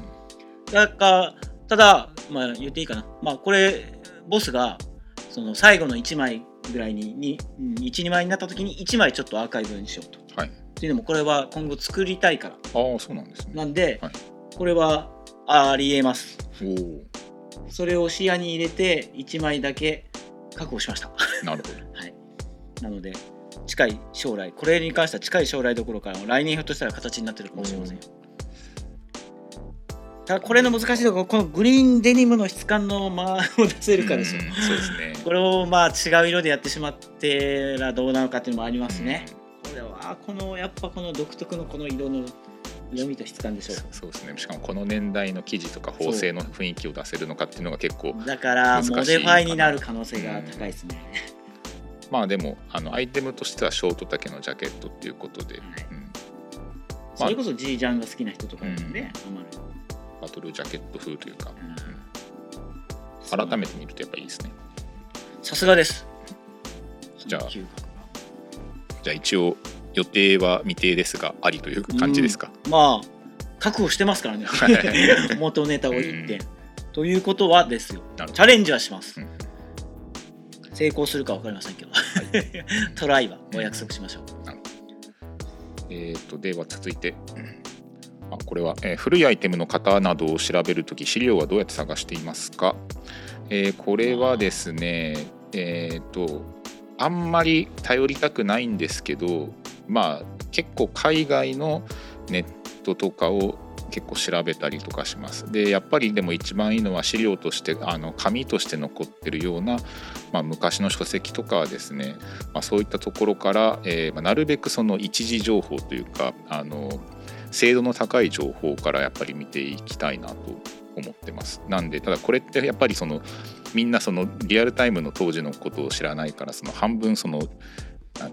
だからただ、まあ、言っていいかな、まあ、これボスがその最後の1枚ぐらいにに12枚になった時に1枚ちょっとアーカイブにしようと。はい。っていうのもこれは今後作りたいから。ああそうなんですね。なんで、はい。これはありえます。おお。それを視野に入れて1枚だけ確保しました。なるほど。*laughs* はい。なので近い将来これに関しては近い将来どころか来年ひょっとしたら形になってるかもしれませんよ。ただこれの難しいところこのグリーンデニムの質感の間を出せるかですよう。んそうですね。これをまあ違う色でやってしまってらどうなのかっていうのもありますね、これはこのやっぱこの独特のこの色の色味と質感でしょそう。そうですね。しかもこの年代の生地とか縫製の雰囲気を出せるのかっていうのが結構うだから難しいかな。モデファイになる可能性が高いですね、まあでもあのアイテムとしてはショート丈のジャケットっていうことで、はい。うん。それこそ G ジャンが好きな人とかもね、ハマる。バトルジャケット風というか、うん。改めて見るとやっぱいいですね。さすがです。じゃあじゃあ一応予定は未定ですがありという感じですか、まあ確保してますからね。はい。*laughs* 元ネタを1点、うん。ということはですよ。チャレンジはします、うん成功するか分かりませんけど。*laughs* トライはお約束しましょう、えー、とでは続いて。あこれは、えー古いアイテムの型などを調べるとき資料はどうやって探していますか、えーこれはですねえっ、とあんまり頼りたくないんですけどまあ結構海外のネットとかを結構調べたりとかしますでやっぱりでも一番いいのは資料としてあの紙として残ってるような、まあ、昔の書籍とかはですねまあ、そういったところから、えーまあ、なるべくその一時情報というかあの精度の高い情報からやっぱり見ていきたいなと思ってます。なんでただこれってやっぱりそのみんなそのリアルタイムの当時のことを知らないからその半分その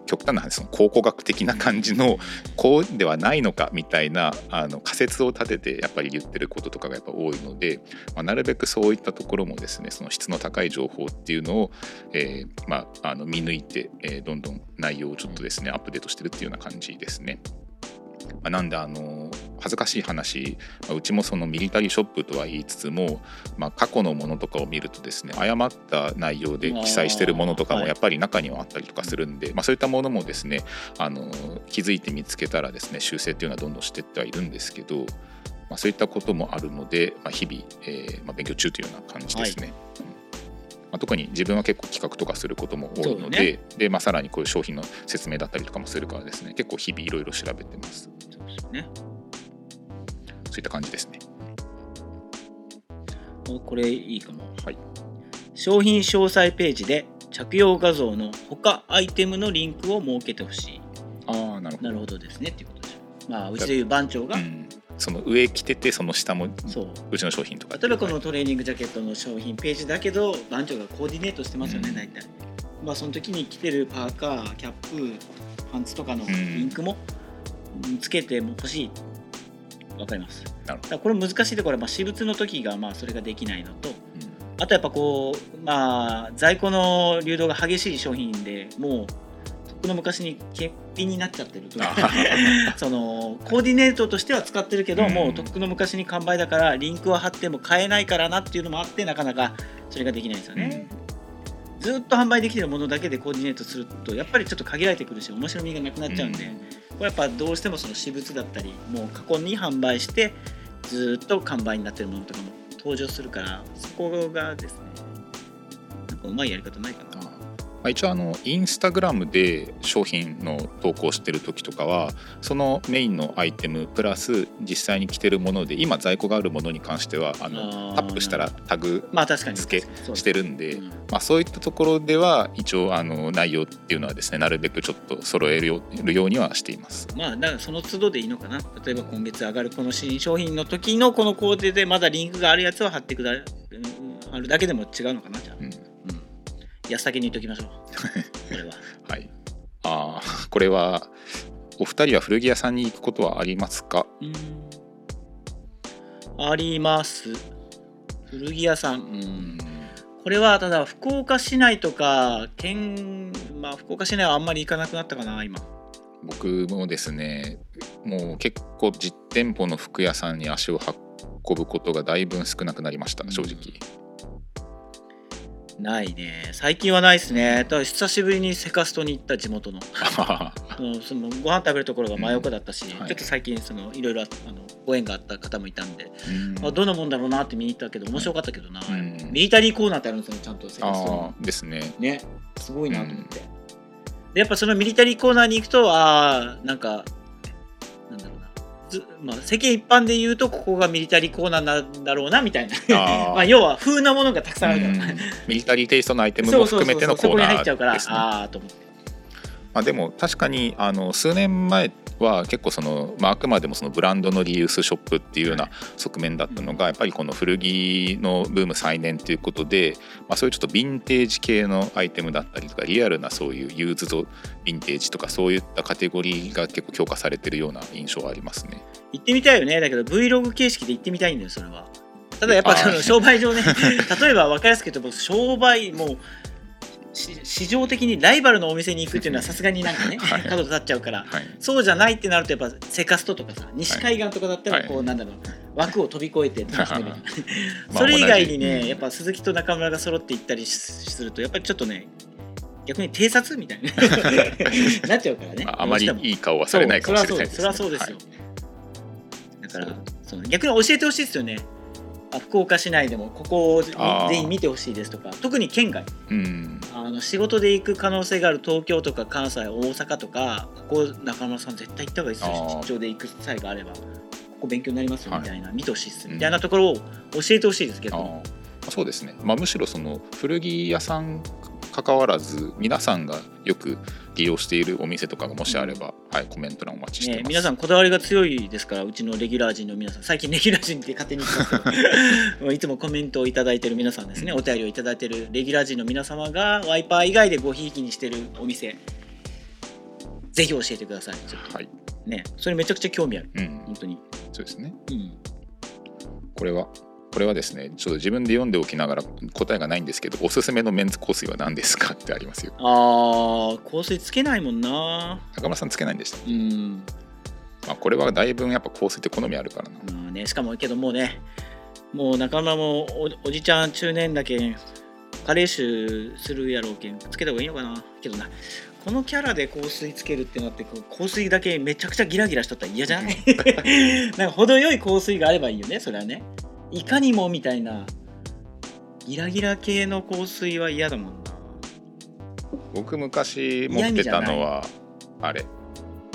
極端な話その考古学的な感じのこうではないのかみたいなあの仮説を立ててやっぱり言ってることとかがやっぱ多いので、まあ、なるべくそういったところもですねその質の高い情報っていうのを、えーまあ、あの見抜いて、えーどんどん内容をちょっとですねアップデートしてるっていうような感じですね。まあなんであの恥ずかしい話、まあうちもそのミリタリーショップとは言いつつも、まあ、過去のものとかを見るとですね誤った内容で記載してるものとかもやっぱり中にはあったりとかするんで、まあ、そういったものもですねあの気づいて見つけたらですね修正っていうのはどんどんしていってはいるんですけど、まあ、そういったこともあるので、まあ、日々、えーまあ、勉強中というような感じですね。うん。まあ、特に自分は結構企画とかすることも多いので,、ね。でまあ、さらにこういう商品の説明だったりとかもするからですね結構日々いろいろ調べてます。そうですよねそういった感じですね。おこれいいかも。はい。商品詳細ページで着用画像の他アイテムのリンクを設けてほしい。ああなるほど。なるほどですね。っていうことでしょ。まあうちでいう番長が、うん、その上着ててその下もそう。うちの商品とか例えばこのトレーニングジャケットの商品ページだけど番長がコーディネートしてますよね、うん。大体。まあその時に着てるパーカーキャップパンツとかのリンクもうんつけても欲しいわかります。なるほだからこれ難しいところはまあ私物の時がまあそれができないのとど、あとやっぱこうまあ在庫の流動が激しい商品でもうとっくの昔に欠品になっちゃってるとか *laughs* そのコーディネートとしては使ってるけど、うんもうとっくの昔に完売だからリンクは貼っても買えないからなっていうのもあってなかなかそれができないんですようん。ね、ずっと販売できてるものだけでコーディネートするとやっぱりちょっと限られてくるし面白みがなくなっちゃうんで、うん。これやっぱどうしてもその私物だったりもう過去に販売してずっと完売になってるものとかも登場するからそこがですねなんかうまいやり方ないかな。あまあ、一応あのインスタグラムで商品の投稿してる時とかはそのメインのアイテムプラス実際に着てるもので今在庫があるものに関してはあのタップしたらタグまあ確かに。付けしてるんで、うん。まあ、そういったところでは一応あの内容っていうのはですねなるべくちょっと揃えるようにはしています。まあだからその都度でいいのかな。例えば今月上がるこの新商品の時のこの工程でまだリンクがあるやつは貼ってくだ、うん貼るだけでも違うのかなじゃあ、うんうん、安先に言っときましょう。これは。*laughs* はい、あーこれはお二人は古着屋さんに行くことはありますか？うん。あります。古着屋さん、うん、これはただ福岡市内とか県まあ福岡市内はあんまり行かなくなったかな今。僕もですねもう結構実店舗の服屋さんに足を運ぶことがだいぶ少なくなりました正直。ないね。最近はないですね。だ久しぶりにセカストに行った地元の。*laughs* そのご飯食べるところが真横だったし、うんはい。ちょっと最近そのいろいろああのご縁があった方もいたんで、うん。あどんなもんだろうなって見に行ったけど面白かったけどな、うん。ミリタリーコーナーってあるんですよねちゃんとセカストのあーですね。ね。すごいなと思って、でやっぱそのミリタリーコーナーに行くとああなんかまあ、世間一般で言うとここがミリタリーコーナーなんだろうなみたいな。*laughs* まあ要は風なものがたくさんあるから、うん。ミリタリーテイストのアイテムもそうそうそう含めてのコそこにーナ入っちゃうから。ーですね。ああと思ってまあ、でも確かにあの数年前は結構その、まあ、あくまでもそのブランドのリユースショップっていうような側面だったのがやっぱりこの古着のブーム再燃ということで、まあ、そういうちょっとヴィンテージ系のアイテムだったりとかリアルなそういうユーズドヴィンテージとかそういったカテゴリーが結構強化されてるような印象はありますね。行ってみたいよね。だけど Vlog 形式で行ってみたいんだよそれは。ただやっぱその商売上ね *laughs* 例えば分かりやすく言うと僕商売もうし市場的にライバルのお店に行くっていうのはさすがになんかねはい。角立っちゃうからはい、そうじゃないってなるとやっぱセカストとかさ西海岸とかだったらこう、はいなんだろう枠を飛び越えて楽しめる。まあ *laughs* それ以外にね、やっぱ鈴木と中村が揃って行ったりしするとやっぱりちょっとね逆に偵察みたいな *laughs* なっちゃうからね。まああまりいい顔はされないかもしれないです、ね。それはそうですそれはい。だからその逆に教えてほしいですよね。あ福岡市内でもここをあー全員見てほしいですとか特に県外。うん。あの仕事で行く可能性がある東京とか関西大阪とかここ中村さん絶対行った方がいいですよ。出張で行く際があればここ勉強になりますよはいみたいな、見てほしいですみたいなところを教えてほしいです逆にあー。そうですね、まあ、むしろその古着屋さん関わらず皆さんがよく利用しているお店とかがもしあれば、はい、コメント欄お待ちしてます、ね、皆さんこだわりが強いですからうちのレギュラー陣の皆さん。最近レギュラー陣って勝手に *laughs* いつもコメントをいただいてる皆さんですね、うん。お便りをいただいてるレギュラー陣の皆様がワイパー以外でごひいきにしてるお店。ぜひ教えてください。ちょっはい、とねそれめちゃくちゃ興味ある。うん、本当に、そうですね。うん、これはこれはですねちょっと自分で読んでおきながら答えがないんですけどおすすめのメンズ香水は何ですかってありますよ。あー香水つけないもんな。中村さんつけないんでした、うん。まあ、これはだいぶやっぱ香水って好みあるからな。まあねしかもけどもうねもう仲間もおおじちゃん中年だけん加齢臭するやろうけんつけた方がいいのかな。けどなこのキャラで香水つけるってなって香水だけめちゃくちゃギラギラしとったら嫌じゃない？*laughs* なんか程よい香水があればいいよねそれはねいかにもみたいなギラギラ系の香水は嫌だもんな。僕昔持ってたのはあれ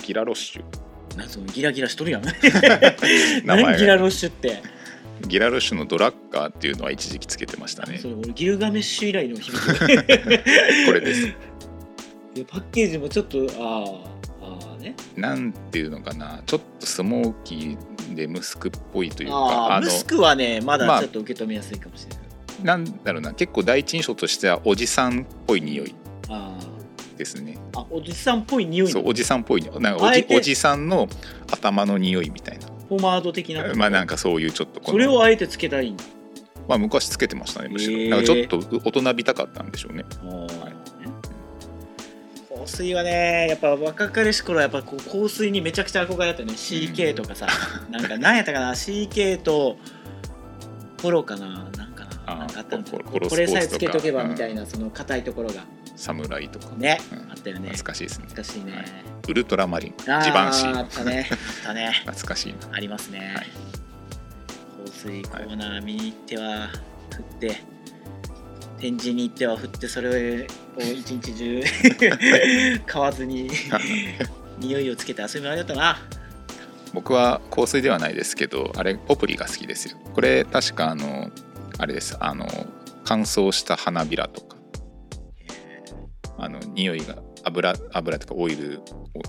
ギラロッシュ。なんそのギラギラしとるやん。*laughs* 名前が。何ギラロッシュって。ギラルシュのドラッカーっていうのは一時期つけてましたね。それ俺ギルガメッシュ以来の響き。*laughs* これです。でパッケージもちょっとあーあーね。なんていうのかな。ちょっとスモーキーでムスクっぽいというかあームスクはねままあだちょっと受け止めやすいかもしれない、なんだろうな結構第一印象としてはおじさんっぽい匂いあですね。ーあおじさんっぽい匂い。のそうおじさんっぽい匂いなんかおじおじさんの頭の匂いみたいな。ポマード的なまあなんかそういうちょっとそれをあえてつけたい。まあ昔つけてましたねむしろ、へー。なんかちょっと大人びたかったんでしょうね。あー香水はねやっぱ若かりし頃はやっぱこう香水にめちゃくちゃ憧れだったよね。CK とかさ、なんか何やったかな？*laughs* CK とポロかな？なんかな？なんかあったんだポこれさえつけとけばみたいな、その硬いところが。侍とか。ね、うんあったよね。懐かしいですね。懐かしいね、はい。ウルトラマリン。ジバンシーあったね。あったね。*laughs* 懐かしいな。ありますね、はい。香水コーナー見に行っては振って展示に行っては振ってそれを一日中 *laughs* 買わずに *laughs* 匂いをつけて遊び回りだったな。僕は香水ではないですけどあれポプリが好きですよ。これ確かあのあれです。あの乾燥した花びらとか。あの匂いが油油とかオイル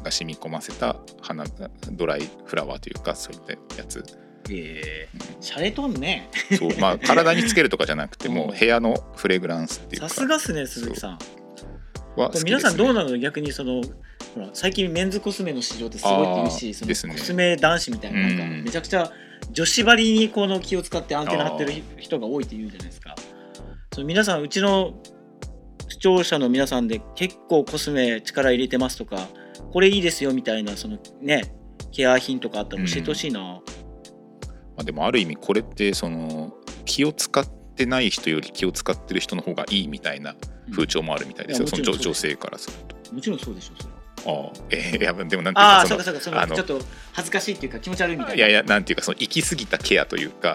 が染み込ませた花ドライフラワーというかそういったやつええシャレとんね。そうまあ体につけるとかじゃなくてもうん。う部屋のフレグランスっていうか。さすがっすね鈴木さん。はね、皆さんどうなの？逆にそのほら最近メンズコスメの市場ってすごいって言うしそね。コスメ男子みたいななんかうん。めちゃくちゃ女子張りにこの気を使ってアンテナ張ってる人が多いって言うじゃないですか。その皆さんうちの視聴者の皆さんで結構コスメ力入れてますとかこれいいですよみたいなそのねケア品とかあったら教えてほしいな、まあ、でもある意味これってその気を使ってない人より気を使ってる人の方がいいみたいな風潮もあるみたいですよ、うんその女女性からすると。もちろんそうでしょそれは。ああえーい。やでもなんていうかそのちょっと恥ずかしいっていうか気持ち悪いみたいな。いやいやなんていうかその行き過ぎたケアというか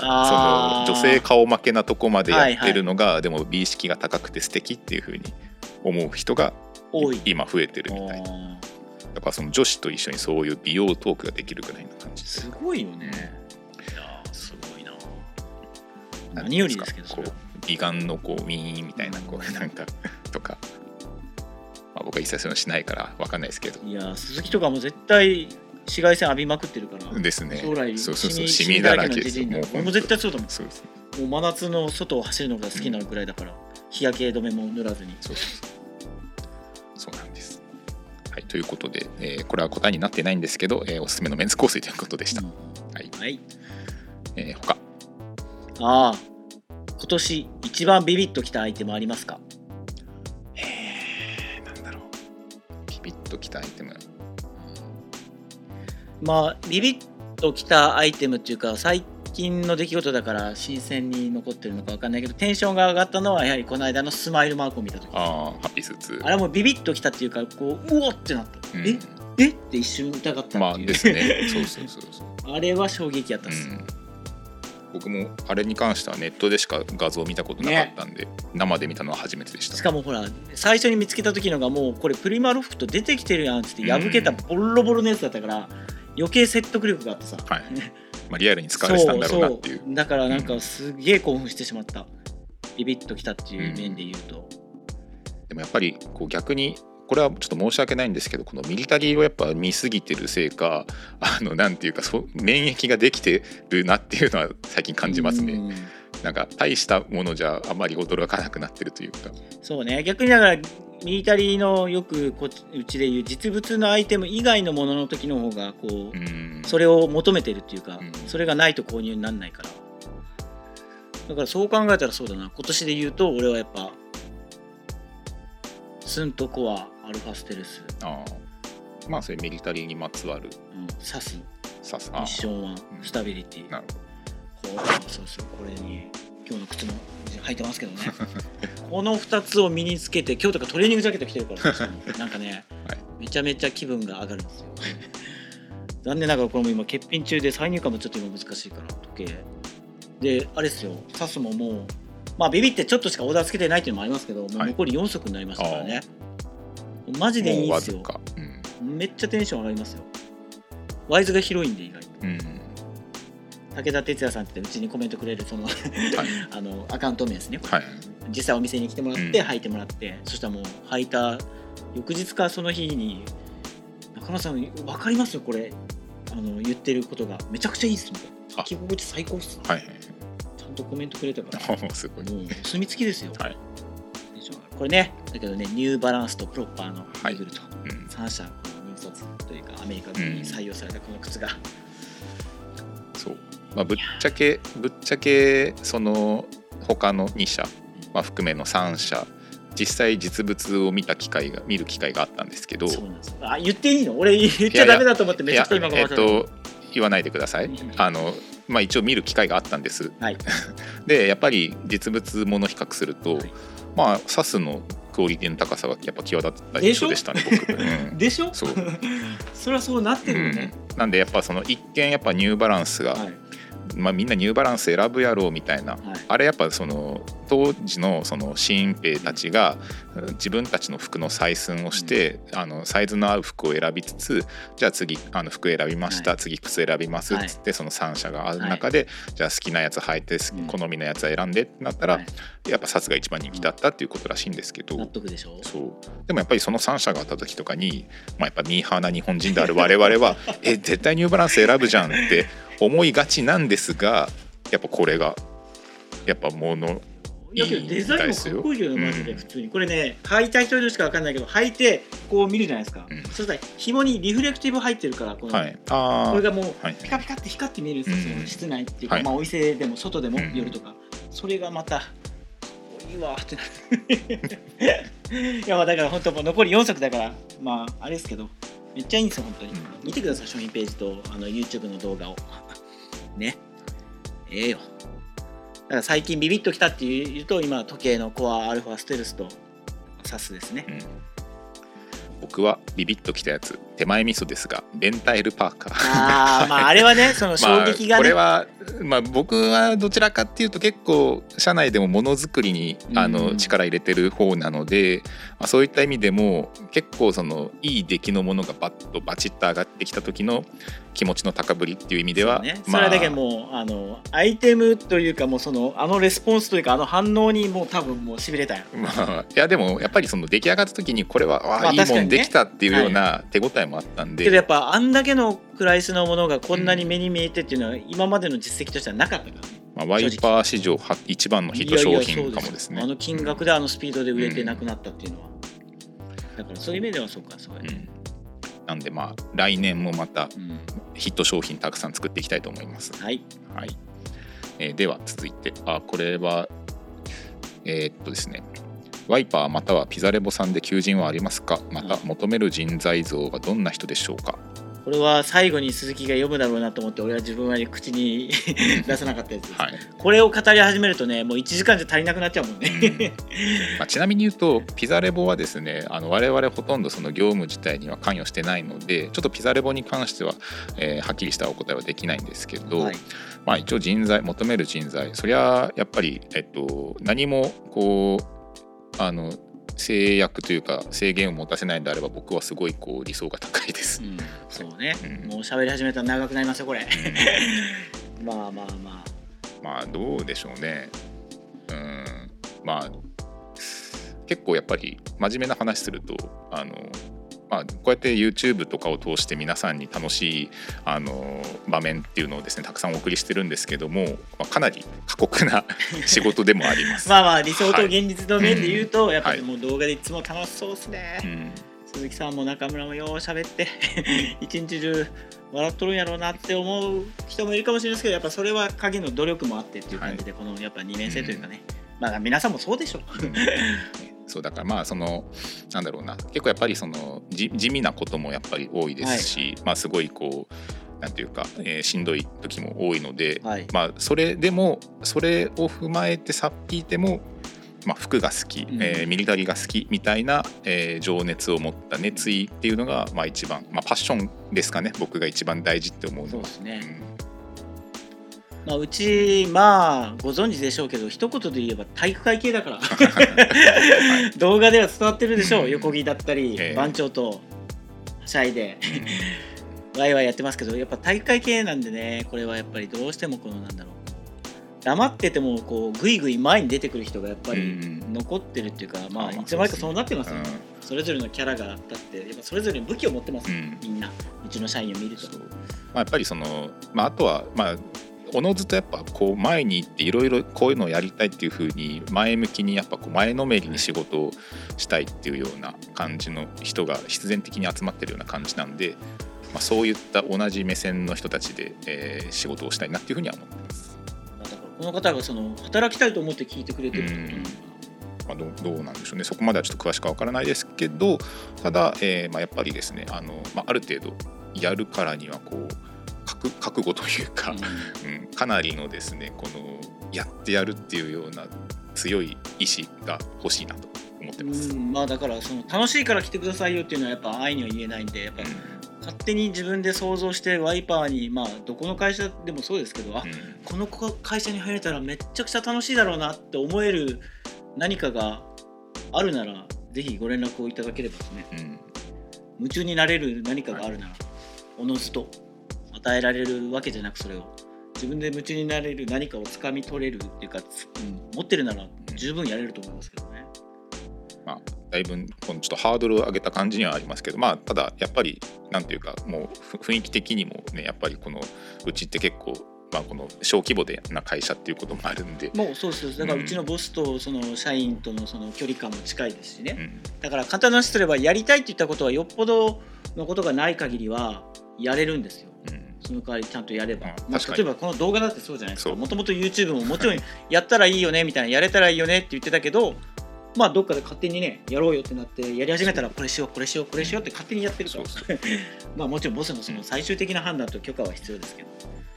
その女性顔負けなとこまでやってるのが、でも美意識が高くて素敵っていうふうに思う人が多い。今増えてるみたいな。あだからその女子と一緒にそういう美容トークができるぐらいの感じすごいよね何よりですけどこう美顔のこうウィーンみたいなこう *laughs* なんかとか、まあ、僕は一切そういうのしないからわかんないですけど。いやー鈴木とかも絶対紫外線浴びまくってるからですね。将来そうそうそうシシミだらけです。よもう俺も絶対そうだもん。そうです。もう真夏の外を走るのが好きなぐらいだから、日焼け止めも塗らずに。そうそうそう。そうなんです。はいということで、えーこれは答えになってないんですけど、えーおすすめのメンズ香水ということでした、うん。はい、はい。えー他ああ今年一番ビビッときたアイテムありますか？えー、なんだろう。ビビッときたアイテム。まあビビッときたアイテムっていうか最近の出来事だから新鮮に残ってるのか分かんないけどテンションが上がったのはやはりこの間のスマイルマークを見た時。あああハッピースーツ。れはもうビビッときたっていうかこううおってなった、うん。え？え？って一瞬疑ったまあですね。そうそうそうそう。*laughs* あれは衝撃やったっす、うん僕もあれに関してはネットでしか画像を見たことなかったんで、生で見たのは初めてでした。しかもほら最初に見つけた時のがもうこれプリマロフト出てきてるやんっつって破けたボロボロのやつだったから余計説得力があってさ。はい。まあ、リアルに使われてたんだろうなっていう。だからなんかすげえ興奮してしまった。ビビッときたっていう面で言うと、でもやっぱりこう逆にこれはちょっと申し訳ないんですけどこのミリタリーをやっぱ見すぎてるせいかあのなんていうかそう免疫ができてるなっていうのは最近感じますね。うん。なんか大したものじゃあまり驚かなくなってるというか。そうね。逆にだからミリタリーのよくこっちうちでいう実物のアイテム以外のものの時の方がこう、うん。それを求めてるっていうか、うん。それがないと購入にならないから。だからそう考えたらそうだな。今年で言うと俺はやっぱスンとコアアルファステルス、ああ。まあそれミリタリーにまつわる。うん、サス。さすミッション1うん。スタビリティ。なるほこうそうそうこれに今日の靴も履いてますけどね。*laughs* この2つを身につけて今日とかトレーニングジャケット着てるから *laughs* 確かに。なんかね、はい。めちゃめちゃ気分が上がるんですよ。*laughs* 残念ながらこれも今欠品中で再入荷もちょっと今難しいから時計。であれですよ。サスももうまあビビってちょっとしかオーダーつけてないっていうのもありますけど、もうはい。残り4足になりましたからねマジでいいですよ。うん。めっちゃテンション上がりますよ。ワイズが広いんで意外とうん。武田鉄矢さんってうちにコメントくれるそのはい。*laughs* あのアカウント名ですね、はい。実際お店に来てもらってうん。履いてもらって、そしたらもう履いた翌日かその日に中村さん分かりますよこれ。あの言ってることが。めちゃくちゃいいっすみたいなあ。履き心地最高っす。はい。ちゃんとコメントくれたから。*laughs* はいすごい。もうお墨付きですよ、はいこれねだけどねニューバランスとプロッパーのはい。イーグルとうん。3社入卒というかアメリカ軍に採用されたこの靴が、そう。まあぶっちゃけぶっちゃけその他の2社、まあ、含めの3社実際実物を見た機会が見る機会があったんですけど。あ言っていいの？俺言っちゃダメだと思ってめちゃくちゃ今ごめんなさいっと言わないでください。あのまあ一応見る機会があったんです。はい。*laughs* でやっぱり実物もの比較すると、はいまあサスのクオリティの高さがやっぱ際立った印象でしたね *laughs* でしょ？そう。*laughs* それはそうなってうるよね、ん、なんでやっぱその一見やっぱニューバランスが、はいまあ、みんなニューバランス選ぶやろうみたいな。はい。あれやっぱその当時のその新兵たちが自分たちの服の採寸をして、あのサイズの合う服を選びつつじゃあ次あの服選びました、は次靴選びますっつって、その3社がある中で、じゃあ好きなやつ履いてうん。好みのやつ選んでってなったら、はい。やっぱサスが一番人気だったっていうことらしいんですけど、納得でしょ？そう。でもやっぱりその3社があった時とかに、まあ、やっぱミーハーな日本人である我々は *laughs* え絶対ニューバランス選ぶじゃんって思いがちなんですがやっぱこれがやっぱものいやけどデザインもかっこいいよねマジで普通に。これね履いた人にしか分かんないけど履いてこう見るじゃないですか、うん。そしたら紐にリフレクティブ入ってるからこの、はい。あこれがもうはい。ピカピカって光って見えるんですよ、うん。その室内っていうか、はい。まあ、お店でも外でもうん。夜とか、それがまたいいわーってなる。*laughs* いやまあだから本当もう残り4足だからまああれですけどめっちゃいいんですよ本当に、うん。見てください商品ページとあの YouTube の動画をね。ええよ。だから最近ビビッときたっていうと今時計のコアアルファステルスとサスですね。うん。僕はビビッときたやつ。手前味噌ですがベンタイルパーカー。ああまああれはねその *laughs* 衝撃がね、まあ、これは、まあ、僕はどちらかっていうと結構社内でもものづくりにあうん。の力入れてる方なので、まあ、そういった意味でも結構そのいい出来のものがバッとバチッと上がってきた時の気持ちの高ぶりっていう意味では、ね、そまあれだけもうあのアイテムというかもうそのあのレスポンスというかあの反応にもう多分もうしびれたんやまあ、いやでもやっぱりその出来上がった時にこれは、あまあいいもんできたっていうような手応えもあったんで、けどやっぱあんだけのプライスのものがこんなに目に見えてっていうのは今までの実績としてはなかったからね。まあ、ワイパー史上は一番のヒット商品かもですね。あの金額であのスピードで売れてなくなったっていうのは、だからそういう意味ではそうかそうやね、うん。なんでまあ来年もまたうん。ヒット商品たくさん作っていきたいと思います。はい。はい。えーでは続いて。あこれはえーっとですねワイパーまたはピザレボさんで求人はありますか？また求める人材像はどんな人でしょうか？これは最後に鈴木が読むだろうなと思って俺は自分は口に *laughs* 出さなかったやつです、はい、これを語り始めるとねもう1時間じゃ足りなくなっちゃうもんね、まあ、ちなみに言うとピザレボはですねあの我々ほとんどその業務自体には関与してないのでちょっとピザレボに関しては、えーはっきりしたお答えはできないんですけど、はい。まあ、一応人材求める人材そりゃやっぱり、えっと、何もこうあの制約というか制限を持たせないんであれば僕はすごいこう理想が高いです。う。ん、そうね、うん。もう喋り始めたら長くなりますよこれ。うん。*laughs* まあまあままあどうでしょうね。うん。まあ結構やっぱり真面目な話するとあの、まあ、こうやって YouTube とかを通して皆さんに楽しいあの場面っていうのをですねたくさんお送りしてるんですけども、まあ、かなり過酷な *laughs* 仕事でもありまあす。まあまあ理想とはい。現実の面で言うと、やっぱりはい。もう動画でいつも楽しそうですね、うん。鈴木さんも中村もよう喋って *laughs* 一日中笑っとるんやろうなって思う人もいるかもしれないですけどやっぱそれは影の努力もあってっていう感じで、このやっぱ2年生というかね、まあ皆さんもそうでしょう *laughs* そうだからまあそのなんだろうな。結構やっぱりそのじ地味なこともやっぱり多いですし、まあすごいこうなんていうか、えーしんどい時も多いので、はい。まあそれでもそれを踏まえてさっぴいても、まあ、服が好き、うん。えーミリタリーが好きみたいな、えー情熱を持った熱意っていうのがまあ一番、まあ、パッションですかね。僕が一番大事って思うのは。そうで。すね、うんまあ、うちまあご存知でしょうけど一言で言えば体育会系だから。動画では伝わってるでしょう、うん。横木だったり、ええ。番長とはしゃいでワイワイやってますけどやっぱ大会系なんでねこれはやっぱりどうしてもこのなんだろう。黙っててもこうぐいぐい前に出てくる人がやっぱりうん残ってるっていうか、まあまあいつの間にかそうなってますよ、うん。それぞれのキャラがあったってやっぱそれぞれに武器を持ってます、うん。みんな。うちの社員を見ると。まあ、やっぱりその、まあ、あとはまあおのずとやっぱこう前に行っていろいろこういうのをやりたいっていうふうに前向きにやっぱこう前のめりに仕事をしたいっていうような感じの人が必然的に集まってるような感じなんで、まあ、そういった同じ目線の人たちで、えー仕事をしたいなっていうふうには思ってます。だからこの方がその働きたいと思って聞いてくれてるってことまあ、どうどうなんでしょうねそこまではちょっと詳しくは分からないですけどただ、えーまあ、やっぱりですねあの、まあ、ある程度やるからにはこう覚覚悟というか、な、うん、かなりのですねこのやってやるっていうような強い意志が欲しいなと思ってます。うんまあだからその楽しいから来てくださいよっていうのはやっぱ愛には言えないんでやっぱ勝手に自分で想像してワイパーにまあどこの会社でもそうですけどあうん。この会社に入れたらめっちゃくちゃ楽しいだろうなって思える何かがあるならぜひご連絡をいただければですね。うん。夢中になれる何かがあるならおのずと与えられるわけじゃなくそれを。自分で夢中になれる何かをつかみ取れるっていうか、つうん持ってるなら十分やれると思いますけどね。まあ、だいぶこのちょっとハードルを上げた感じにはありますけど、まあ、ただやっぱりなんていうかもうふ雰囲気的にもねやっぱりこのうちって結構、まあ、この小規模でな会社っていうこともあるんで、もうそうそうだからうちのボスとその社員とのその距離感も近いですしね、うん。だから簡単な話すればやりたいって言ったことはよっぽどのことがない限りはやれるんですよ。うんその代わりちゃんとやれば、うんまあ、例えばこの動画だってそうじゃないですか。もともと YouTube ももちろんやったらいいよねみたいなやれたらいいよねって言ってたけどまあどっかで勝手にねやろうよってなってやり始めたらこれしようこれしようこれしようって勝手にやってるから。*laughs* まあもちろんボスのその最終的な判断と許可は必要ですけど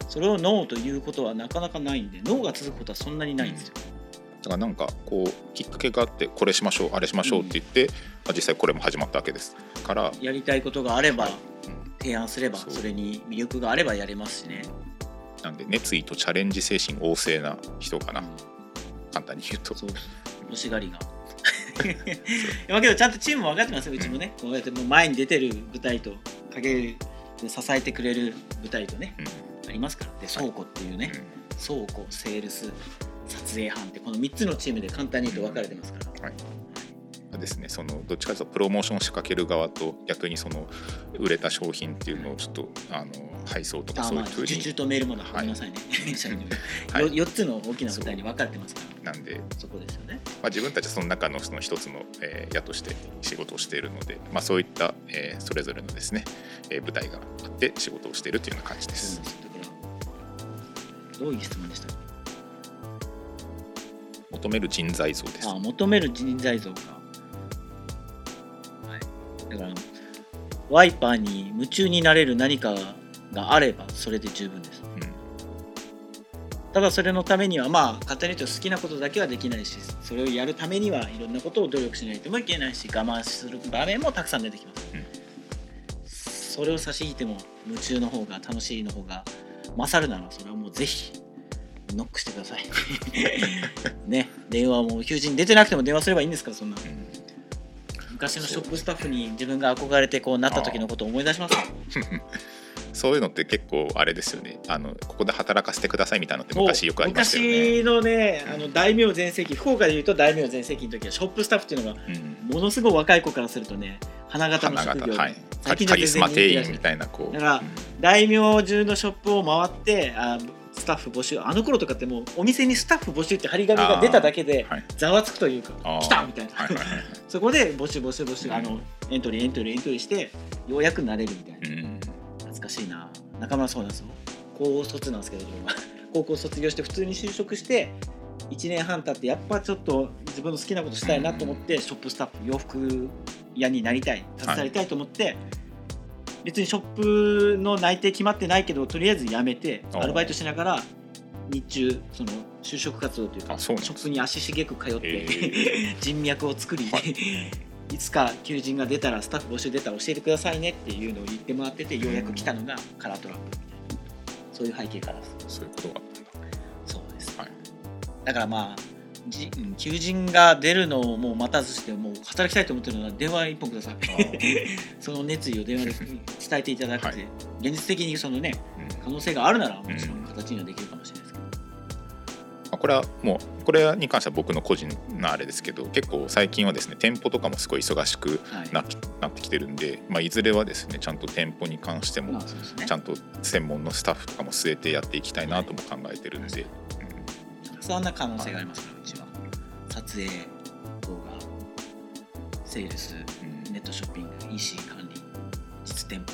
それをノーということはなかなかないんでノーが続くことはそんなにないんですよ、だからなんかこうきっかけがあってこれしましょうあれしましょうって言って、まあ、実際これも始まったわけですから、やりたいことがあればうん提案すればそれに魅力があればやれますしね、なんで熱意とチャレンジ精神旺盛な人かな。簡単に言うと。そう。欲しがりが。*laughs* まあけどちゃんとチームも分かってますようちもね、こうやってもう前に出てる舞台と陰で支えてくれる舞台とね。うん。ありますから。で倉庫っていうね、うん。倉庫セールス撮影班ってこの3つのチームで簡単に言うと分かれてますから、はいですねそのどっちかというとプロモーションを仕掛ける側と逆にその売れた商品っていうのをちょっとあの配送とかあそういうふうまあ受注にとメールもごめんなさいね、はい。*laughs* よ4つの大きな舞台に分かれてますから。なんで、そこですよね。まあ、自分たちはその中のその一つの、えー矢として仕事をしているので、まあ、そういった、えーそれぞれのですね、えー舞台があって仕事をしているというような感じです。どういう質問でしたか求める人材像です。あ求める人材像か、はい、だからワイパーに夢中になれる何かがあればそれで十分です。うん。ただそれのためにはまあ簡単に言うと好きなことだけはできないしそれをやるためにはいろんなことを努力しないともいけないし我慢する場面もたくさん出てきます、それを差し引いても夢中の方が楽しいの方が勝るならそれはもうぜひノックしてください。*laughs* ね。電話も求人出てなくても電話すればいいんですからそんな。うん昔のショップスタッフに自分が憧れてこうなった時のことを思い出します。よ *laughs* そういうのって結構あれですよね。あのここで働かせてくださいみたいなのって昔よくありましたよね。昔のねあの大名全盛期福岡でいうと大名全盛期の時はショップスタッフっていうのがうん。ものすごい若い子からするとね花形の花職業形はい。カリスマ店員みいたいなこう。だから大名中のショップを回ってあスタッフ募集あの頃とかってもうお店にスタッフ募集って張り紙が出ただけではい。ざわつくというかあー。来たみたいな、はいはいはい。*laughs* そこで募集募集募集、うんあのエントリーエントリーエントリーしてようやくなれるみたいな、うん。懐かしいな。中村そうなんですよ高卒なんですけど高校卒業して普通に就職して1年半経ってやっぱちょっと自分の好きなことしたいなと思って、ショップスタッフ洋服屋になりたい携わりたいと思って、別にショップの内定決まってないけどとりあえず辞めてアルバイトしながら日中その就職活動というかショップに足しげく通って、へ *laughs* 人脈を作り、、はい。つか求人が出たらスタッフ募集出たら教えてくださいねっていうのを言ってもらっててようやく来たのがカラートラップみたいなそういう背景からですそういうことがあったんだ。そうですはいだからまあ求人が出るのをもう待たずしてもう働きたいと思ってるのは電話一本ください。*laughs* その熱意を電話で伝えていただくて、はい。現実的にそのねうん。可能性があるならもちろん形にはできるかもしれないですけど、まあこれはもうこれに関しては僕の個人のあれですけど結構最近はですね店舗とかもすごい忙しくはい。ななってきてるんで、まあ、いずれはですねちゃんと店舗に関してもちゃんと専門のスタッフとかも据えてやっていきたいなとも考えてるんで、そんな可能性があります撮影動画セールスうん。ネットショッピング EC 管理実店舗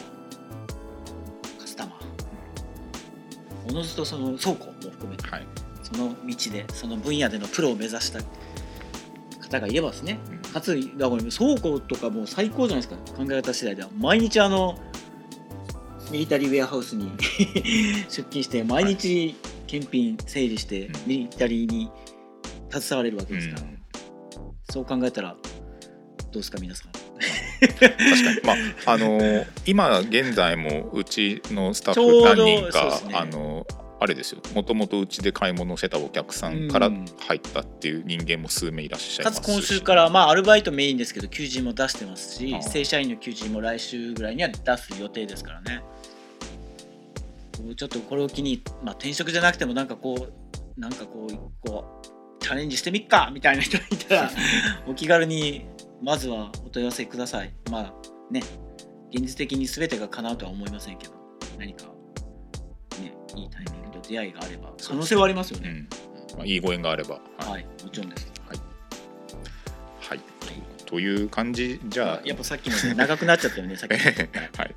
カスタマー。おのずとその倉庫も含めてはい。その道でその分野でのプロを目指した方がいればですねうん。かつだから倉庫とかもう最高じゃないですか考え方次第では。毎日あのミリタリーウェアハウスに *laughs* 出勤して毎日検品整理してうん。ミリタリーに携われるわけですから、うん。そう考えたらどうですか皆さん。確かに。まああのー今現在もうちのスタッフ何人か、ね。あのーあれですよ。もともとうちで買い物をしてたお客さんからうん。入ったっていう人間も数名いらっしゃいかますし。つ今週からまあアルバイトメインですけど求人も出してますし正社員の求人も来週ぐらいには出す予定ですからね。ちょっとこれを機に、まあ、転職じゃなくてもなんかこうなんかこうこうチャレンジしてみっかみたいな人がいたら *laughs* お気軽にまずはお問い合わせください。まあね現実的に全てが叶うとは思いませんけど何かねいいタイミングと出会いがあれば可能性はありますよね、うん。まあ、いいご縁があれば。はい。もちろんです。はい。という感じじゃあ。やっぱさっきのね長くなっちゃったよねさっき。の *laughs* はい。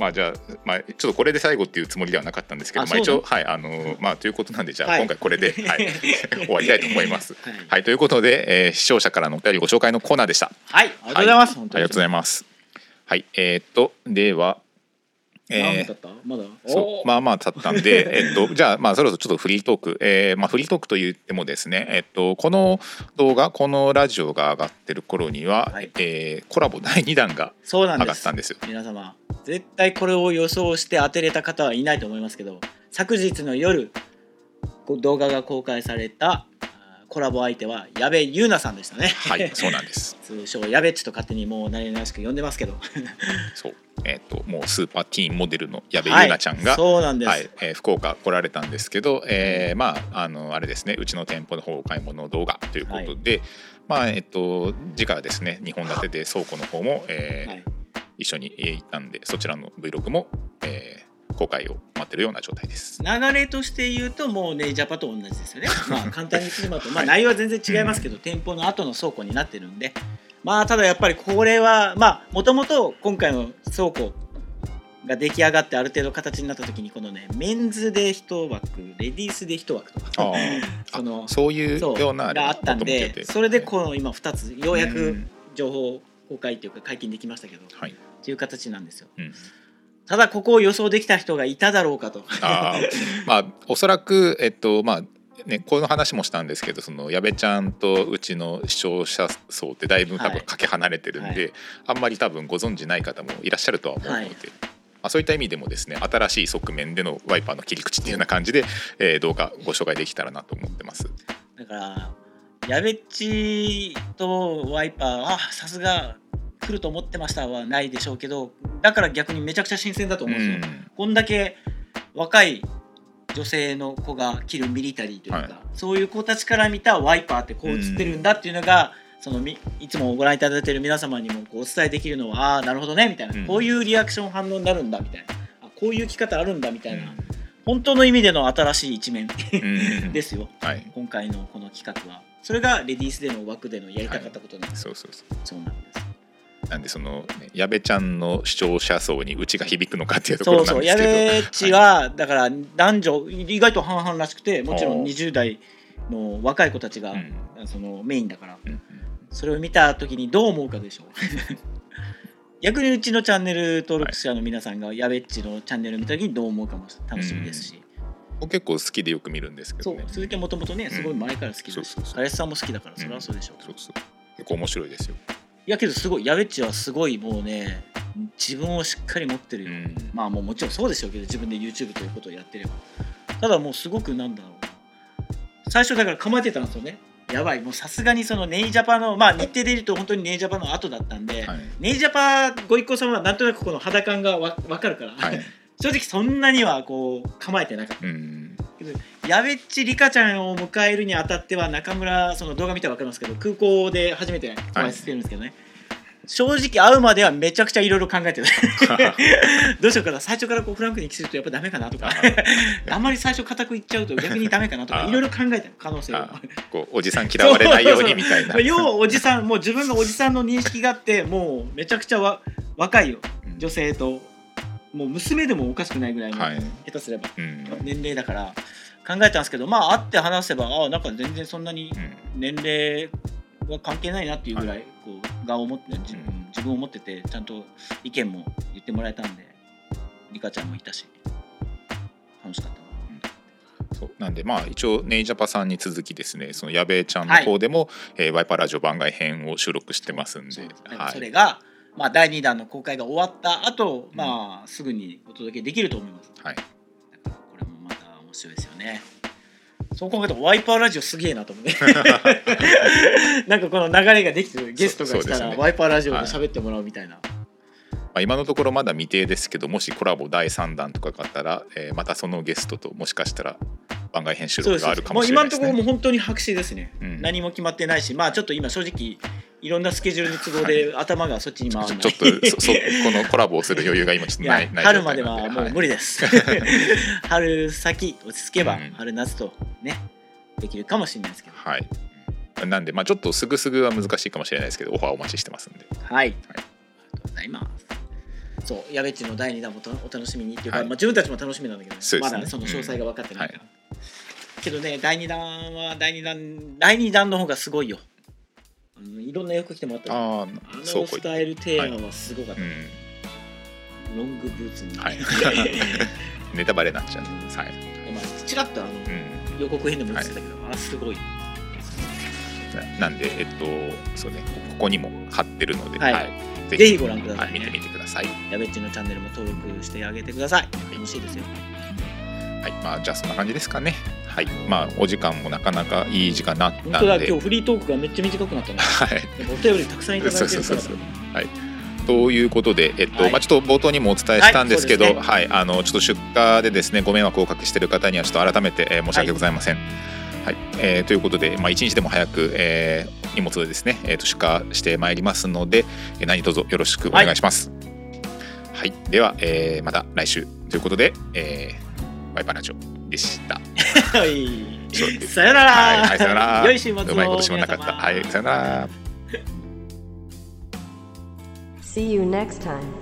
まあじゃあ、まあ、ちょっとこれで最後っていうつもりではなかったんですけど、まあ、一応はいあのまあということなんでじゃあ、はい今回これで、はい、*laughs* 終わりたいと思います。はいはいということで、えー視聴者からのお便りご紹介のコーナーでした。はい、ありがとうございます。ありがとうございます。はいえーっとでは、えー何分経った？まだ？そうまあまあ経ったんで、*laughs* えっと、じゃあまあそろそろちょっとフリートーク、えーまあ、フリートークと言ってもですね、えっと、この動画このラジオが上がってる頃には、はい。えーコラボ第2弾が上がったん。ですよ。皆様、絶対これを予想して当てれた方はいないと思いますけど、昨日の夜、動画が公開されたコラボ相手は矢部優奈さんでしたね。はいそうなんです。*laughs* 通称矢部っちと勝手にもう何々しく呼んでますけど。そう、えっ、ともうスーパーティーンモデルの矢部優はい奈ちゃんが、そうなんです。はいえー福岡来られたんですけど、えーまああのあれですねうちの店舗の方お買い物動画ということで、まあえっ、と次回はですね2本立てで倉庫の方も、えーはい一緒にえー行ったんでそちらの Vlog も、えー公開を待ってるような状態です。流れとして言うともうねジャパと同じですよね。*laughs* まあ簡単にすると、まあはい内容は全然違いますけど、店舗の後の倉庫になってるんで、まあただやっぱりこれはまあもともと今回の倉庫が出来上がってある程度形になった時にこのねメンズで一枠レディースで一枠とか。*laughs* そのあそういうようながあったんでそれでこの今2つようやくうん。情報公開っていうか解禁できましたけど、はい、っていう形なんですよ。うん、ただここを予想できた人がいただろうかと。あーまあおそらくえっとまあね、この話もしたんですけどその矢部ちゃんとうちの視聴者層ってだいぶ多はい分かけ離れてるんで、はあんまり多分ご存じない方もいらっしゃるとは思うので、はいまあ、そういった意味でもですね新しい側面でのワイパーの切り口っていうような感じで、えー動画ご紹介できたらなと思ってます。だからやべっちとワイパーあさすが来ると思ってましたはないでしょうけどだから逆にめちゃくちゃ新鮮だと思うんですよ。うん。こんだけ若い女性の子が着るミリタリーというか、はい。そういう子たちから見たワイパーってこう映ってるんだっていうのが、そのみいつもご覧いただいている皆様にもこうお伝えできるのはああーなるほどねみたいな、うん。こういうリアクション反応になるんだみたいな。あこういう着方あるんだみたいな、う本当の意味での新しい一面んうん。*laughs* ですよ。はい、今回のこの企画は。それがレディースでの枠でのやりたかったことなんです、そうそうそう。そうなんですなんでその、ね、矢部ちゃんの視聴者層にうちが響くのかっていうところなんそうそう。やですけどべっちは、だから男女意外と半々らしくてもちろんおー20代の若い子たちが、うん。そのメインだから。うんうん。それを見た時にどう思うかでしょう。*laughs* 逆にうちのチャンネル登録者の皆さんがやべっちのチャンネル見た時にどう思うかも楽しみですし、僕結構好きでよく見るんですけどね。そう。鈴木はもともとねすごい前から好きだし、そうそうそう彼氏さんも好きだからそれはそうでしょう、そうそう。結構面白いですよ、いやけどすごいやべっちはすごいもうね自分をしっかり持ってるよ、うん。まあもうもちろんそうでしょうけど自分で YouTube ということをやってれば。ただもうすごくなんだろう。な最初だから構えてたんですよね。やばい。もうさすがにそのネイジャパのまあ日程でいうと本当にネイジャパの後だったんで、はい。ネイジャパご一行様はなんとなくこの肌感がわ分かるから、はい正直そんなにはこう構えてなかった。うん。やべっちリカちゃんを迎えるにあたっては中村その動画見たら分かりますけど空港で初めてお会いしてるんですけどね、正直会うまではめちゃくちゃいろいろ考えてる *laughs* どうしようかな最初からこうフランクに着せるとやっぱダメかなとか。*laughs* あんまり最初固くいっちゃうと逆にダメかなとか *laughs* あいろいろ考えてる可能性をあこうおじさん嫌われないようにみたいな。要はおじさんもう自分がおじさんの認識があってもうめちゃくちゃわ若いよ。うん。女性ともう娘でもおかしくないぐらいの、はい。下手すればうん。年齢だから考えたんですけどまあ会って話せばあなんか全然そんなにうん。年齢は関係ないなっていうぐらいこうが思って自分うん。自分を持っててちゃんと意見も言ってもらえたんでリカちゃんもいたし楽しかったな。そうなんでまあ一応ネイジャパさんに続きですねそのやべえちゃんの方でも、えーワイパーラジオ番外編を収録してますんで。はい。それが、まあ、第2弾の公開が終わった後、まあすぐにお届けできると思います。はい。だからこれもまた面白いですよね。そう考えたらワイパーラジオすげえなと思って。*laughs* なんかこの流れができてる。ゲストが来たら、ね。ワイパーラジオで喋ってもらうみたいな、まあ、今のところまだ未定ですけどもしコラボ第3弾とかがあったら、えーまたそのゲストともしかしたら番外編収そうです録があるかもうもしれないですね。今のところもう本当に白紙ですね、うん。何も決まってないしまあちょっと今正直いろんなスケジュールの都合で頭がそっちに回らない。ちょっとそそ *laughs* このコラボをする余裕が今ちょっとない春まではもう無理です、*laughs* 春先落ち着けばうん。春夏とねできるかもしれないですけど。はい。なんでまあちょっとすぐすぐは難しいかもしれないですけどオファーお待ちしてますんで。はい、ありがとうございます。そうやべっちの第2弾もとお楽しみにっていうか、はい。まあ、自分たちも楽しみなんだけど、そうですね。まだその詳細が分かってないから、うけどね第2弾は第2弾第2弾の方がすごいよいろんな洋服着てもらったらああのスタイルテーマはすごかった、うんロングブーツに、はい。*laughs* ネタバレになっちゃうはい、まあ、ちらっとあのうん。予告編でも言ってたけど、あすごい。ななんでえっとそうねここにも貼ってるので、はい。ぜぜひご覧ください、はい、見てみてください。やべっちのチャンネルも登録してあげてください。楽しいですよ。はい、まあじゃあそんな感じですかね。はい、まあお時間もなかなかいい時間になったんで、本当だ今日フリートークがめっちゃ短くなったね *laughs* はい。お便りたくさんいただいてるから。そうそうそう。はい。ということで、えっと、はい。まあちょっと冒頭にもお伝えしたんですけど、ははい。い、そうですねあのちょっと出荷でですね、ご迷惑をおかけしている方にはちょっと改めて、えー申し訳ございません。はい、えーということで、まあ一日でも早く、えー荷物をですね、えーと出荷してまいりますので、えー何卒よろしくお願いします。はい、では、えーまた来週。ということで、えー、ワイパーラジオでした。はいそうさよなら、はい、はい、さよなら。良い週末をうまいことしもなかった。はい、さよなら。See you next time.